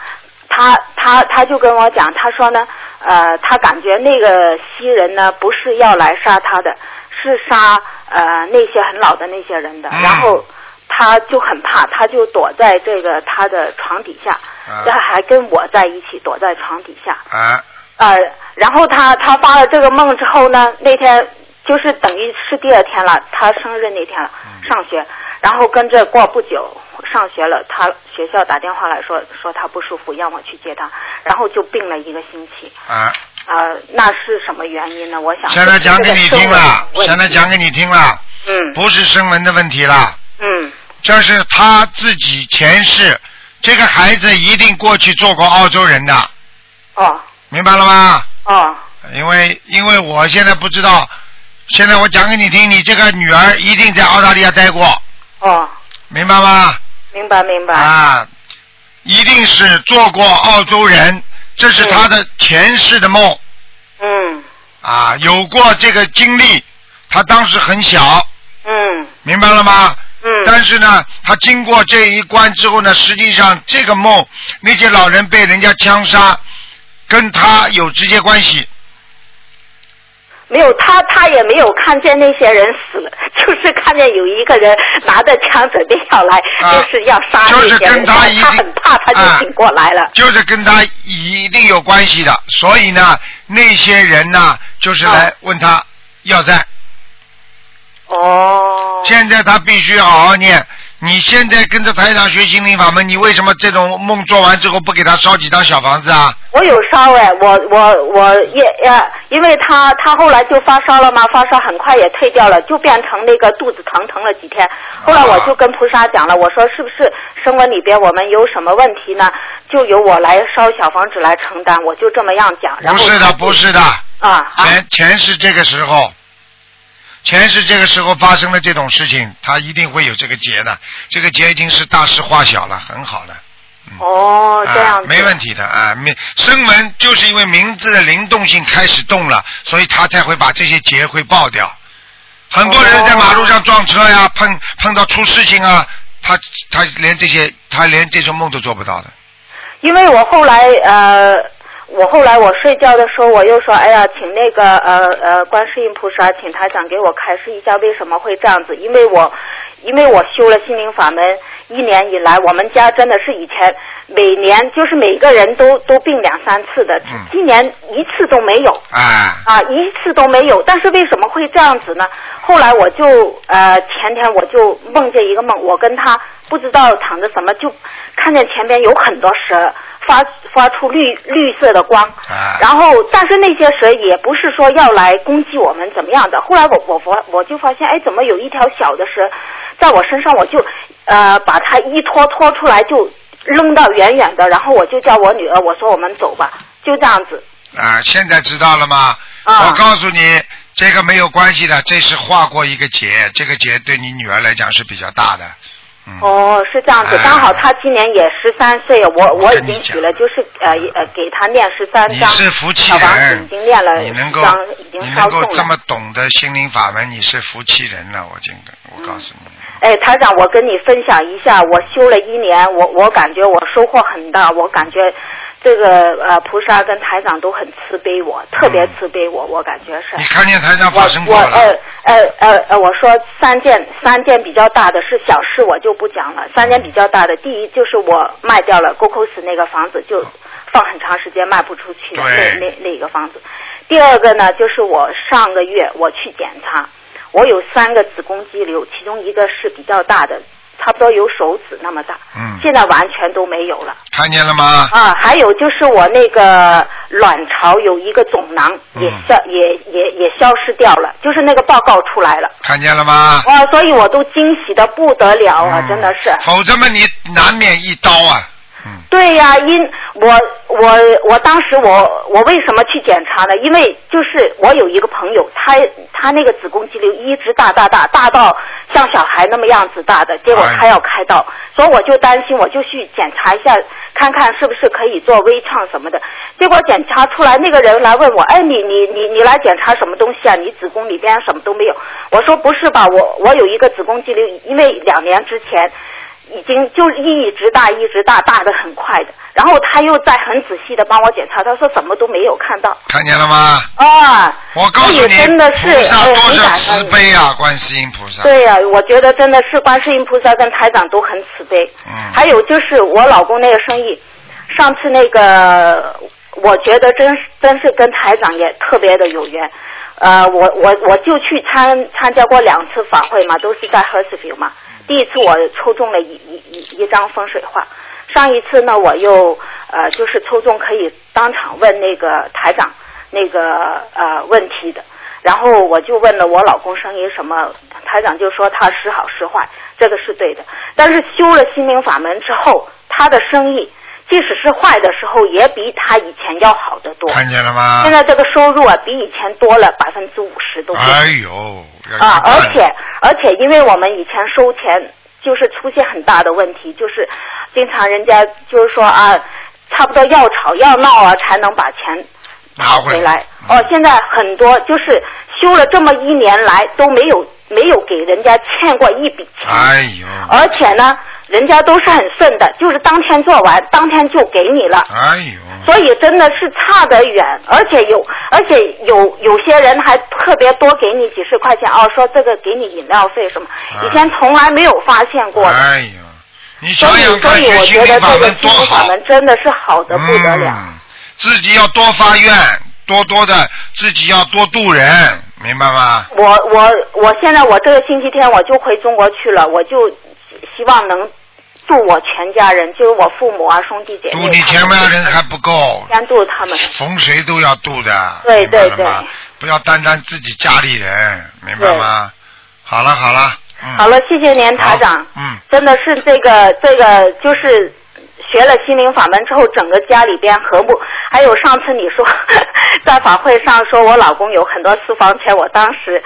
他，他他就跟我讲，他说呢，呃，他感觉那个西人呢不是要来杀他的，是杀呃那些很老的那些人的，嗯。然后他就很怕，他就躲在这个他的床底下，啊。他还跟我在一起躲在床底下，啊。呃，然后他他发了这个梦之后呢，那天就是等于是第二天了，他生日那天了，上学，然后跟着过不久上学了，他学校打电话来说说他不舒服，让我去接他，然后就病了一个星期，啊！呃，那是什么原因呢？我想现在讲给你听了，现在讲给你听了，嗯。不是声纹的问题了，嗯。这是他自己前世，这个孩子一定过去做过澳洲人的，哦。明白了吗？哦。因为因为我现在不知道，现在我讲给你听，你这个女儿一定在澳大利亚待过，哦，明白吗？明白明白，啊，一定是做过澳洲人，这是他的前世的梦。嗯。啊，有过这个经历，他当时很小，嗯。明白了吗？嗯。但是呢，他经过这一关之后呢，实际上这个梦，那些老人被人家枪杀，跟他有直接关系。没有，他他也没有看见那些人死了，就是看见有一个人拿着枪准备要来，就是要杀就是跟他一定他很怕，他就醒过来了。就是跟他一定有关系的，所以呢，那些人呢，就是来问他要债。哦。现在他必须好好念。你现在跟着台长学心灵法门，你为什么这种梦做完之后不给他烧几张小房子啊？我有烧哎，我我我也呃，因为他他后来就发烧了嘛，发烧很快也退掉了，就变成那个肚子疼疼了几天。后来我就跟菩萨讲了，我说是不是生活里边我们有什么问题呢？就由我来烧小房子来承担，我就这么样讲。然后不是的，不是的。啊前前是这个时候，前世这个时候发生了这种事情，他一定会有这个劫的。这个劫已经是大事化小了，很好了。哦，这样啊，没问题的啊。没声门就是因为名字的灵动性开始动了，所以他才会把这些劫会爆掉。很多人在马路上撞车呀，碰碰到出事情啊，他他连这些他连这种梦都做不到的。因为我后来呃，我后来我睡觉的时候，我又说，哎呀，请那个呃呃观世音菩萨，请他想给我开示一下为什么会这样子。因为我因为我修了心灵法门一年以来，我们家真的是以前每年就是每个人都都病两三次的，今年一次都没有。啊啊，一次都没有。但是为什么会这样子呢？后来我就呃前天我就梦见一个梦，我跟他不知道躺着什么，就看见前边有很多蛇发发出绿绿色的光，啊然后但是那些蛇也不是说要来攻击我们怎么样的。后来我我我我就发现，哎，怎么有一条小的蛇在我身上，我就呃把它一拖拖出来就扔到远远的，然后我就叫我女儿，我说我们走吧，就这样子。啊，现在知道了吗？啊我告诉你，这个没有关系的，这是划过一个劫，这个劫对你女儿来讲是比较大的。哦，是这样子，哎刚好他今年也十三岁，我我已经许了，就是呃呃给他念十三你章，是福气小房子人已经念了你能够，你。能够这么懂得心灵法门，你是福气人了。我真的，我告诉你，哎，台长，我跟你分享一下，我修了一年，我我感觉我收获很大，我感觉这个呃菩萨跟台长都很慈悲我，特别慈悲我，我感觉是。你看见台长发生过了，我呃呃呃呃，我说三件三件比较大的是小事，我就不讲了。三件比较大的，第一就是我卖掉了 GoCos 那个房子，就放很长时间卖不出去的那对那那个房子。第二个呢，就是我上个月我去检查，我有三个子宫肌瘤，其中一个是比较大的，差不多有手指那么大，嗯，现在完全都没有了。看见了吗？啊，还有就是我那个卵巢有一个肿囊嗯也消、也也也消失掉了，就是那个报告出来了。看见了吗？哇，所以我都惊喜的不得了啊，嗯真的是。否则嘛，你难免一刀啊。对呀、因我我我当时我我为什么去检查呢？因为就是我有一个朋友，他他那个子宫肌瘤一直大大大大到像小孩那么样子大的，结果他要开刀，所以我就担心，我就去检查一下，看看是不是可以做微创什么的。结果检查出来，那个人来问我，哎，你你你你来检查什么东西啊？你子宫里边什么都没有。我说不是吧，我我有一个子宫肌瘤，因为两年之前。已经就一直大一直大大的很快的，然后他又在很仔细的帮我检查，他说什么都没有看到。看见了吗？啊，我告诉你，真的是菩萨多很感少慈恩。悲啊，观世音菩萨。对呀、我觉得真的是观世音菩萨跟台长都很慈悲。嗯。还有就是我老公那个生意，上次那个，我觉得真是真是跟台长也特别的有缘。呃，我我我就去参参加过两次法会嘛，都是在 h e r s f i e l d 嘛。第一次我抽中了一一一一张风水画，上一次呢我又呃就是抽中可以当场问那个台长那个呃问题的，然后我就问了我老公生意什么，台长就说他时好时坏，这个是对的。但是修了心灵法门之后，他的生意即使是坏的时候，也比他以前要好得多。看见了吗？现在这个收入啊，比以前多了百分之五十都不止哎呦，啊，而且而且，因为我们以前收钱就是出现很大的问题，就是经常人家就是说啊，差不多要吵要闹啊，才能把钱拿回来。哦，现在很多就是修了这么一年来都没有没有给人家欠过一笔钱，哎呦，而且呢，人家都是很顺的，就是当天做完当天就给你了。哎呦，所以真的是差得远，而且有，而且有有些人还特别多给你几十块钱哦，说这个给你饮料费什么，以前从来没有发现过的。哎呦，你所以，想想看，所以我学心灵法觉得这个门多好，法门真的是好的不得了。嗯，自己要多发愿，多多的自己要多度人，明白吗？我我我现在我这个星期天我就回中国去了，我就希望能度我全家人，就是我父母啊、兄弟姐妹。度你前面人还不够，先度他们。逢谁都要度的，对对明白了吗不要单单自己家里人，明白吗？好了好了，嗯，好了，谢谢您台长。嗯，真的是这个这个就是学了心灵法门之后，整个家里边和睦。还有上次你说 在法会上说我老公有很多私房钱，我当时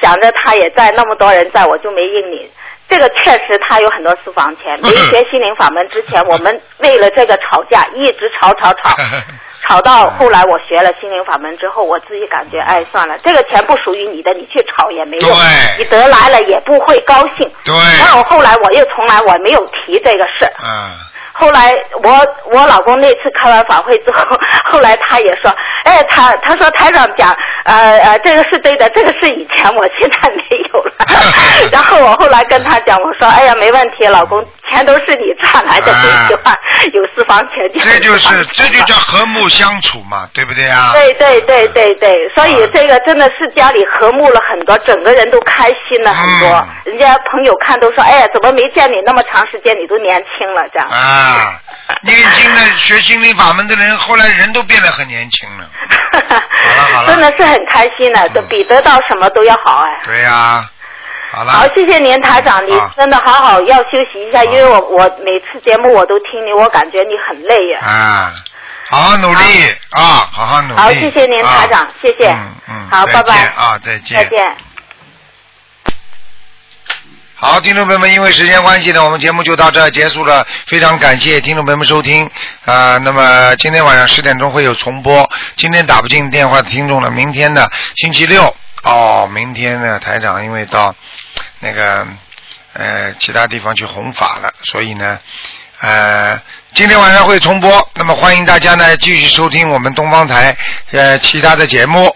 想着他也在，那么多人在，我就没应你。这个确实他有很多私房钱。没学心灵法门之前，我们为了这个吵架，一直吵吵吵。吵到后来，我学了心灵法门之后，我自己感觉，哎，算了，这个钱不属于你的，你去吵也没用，你得来了也不会高兴。对。然后后来我又从来我没有提这个事儿。嗯。后来我我老公那次开完法会之后，后来他也说，哎，他他说台长讲，呃呃，这个是对的，这个是以前，我现在没有了。然后我后来跟他讲，我说，哎呀，没问题，老公，钱都是你赚来的，最 喜欢有私房钱就这就是这就叫和睦相处嘛，对不对啊？对对对对对，所以这个真的是家里和睦了很多，整个人都开心了很多。嗯人家朋友看都说，哎呀，怎么没见你那么长时间，你都年轻了这样。啊，念经的学心灵法门的人，后来人都变得很年轻了。好了好真，的是很开心的，都比得到什么都要好哎。对呀、好了。好，谢谢您台长，你真的好好要休息一下，因为我我每次节目我都听你，我感觉你很累呀。啊，好好努力啊，好好努力。好，谢谢您台长，谢谢。嗯嗯，好，拜拜。啊，再见。再见。好，听众朋友们，因为时间关系呢，我们节目就到这儿结束了。非常感谢听众朋友们收听啊、那么今天晚上十点钟会有重播。今天打不进电话的听众呢，明天呢，星期六哦，明天呢，台长因为到那个呃其他地方去弘法了，所以呢，呃，今天晚上会重播。那么欢迎大家呢继续收听我们东方台呃其他的节目。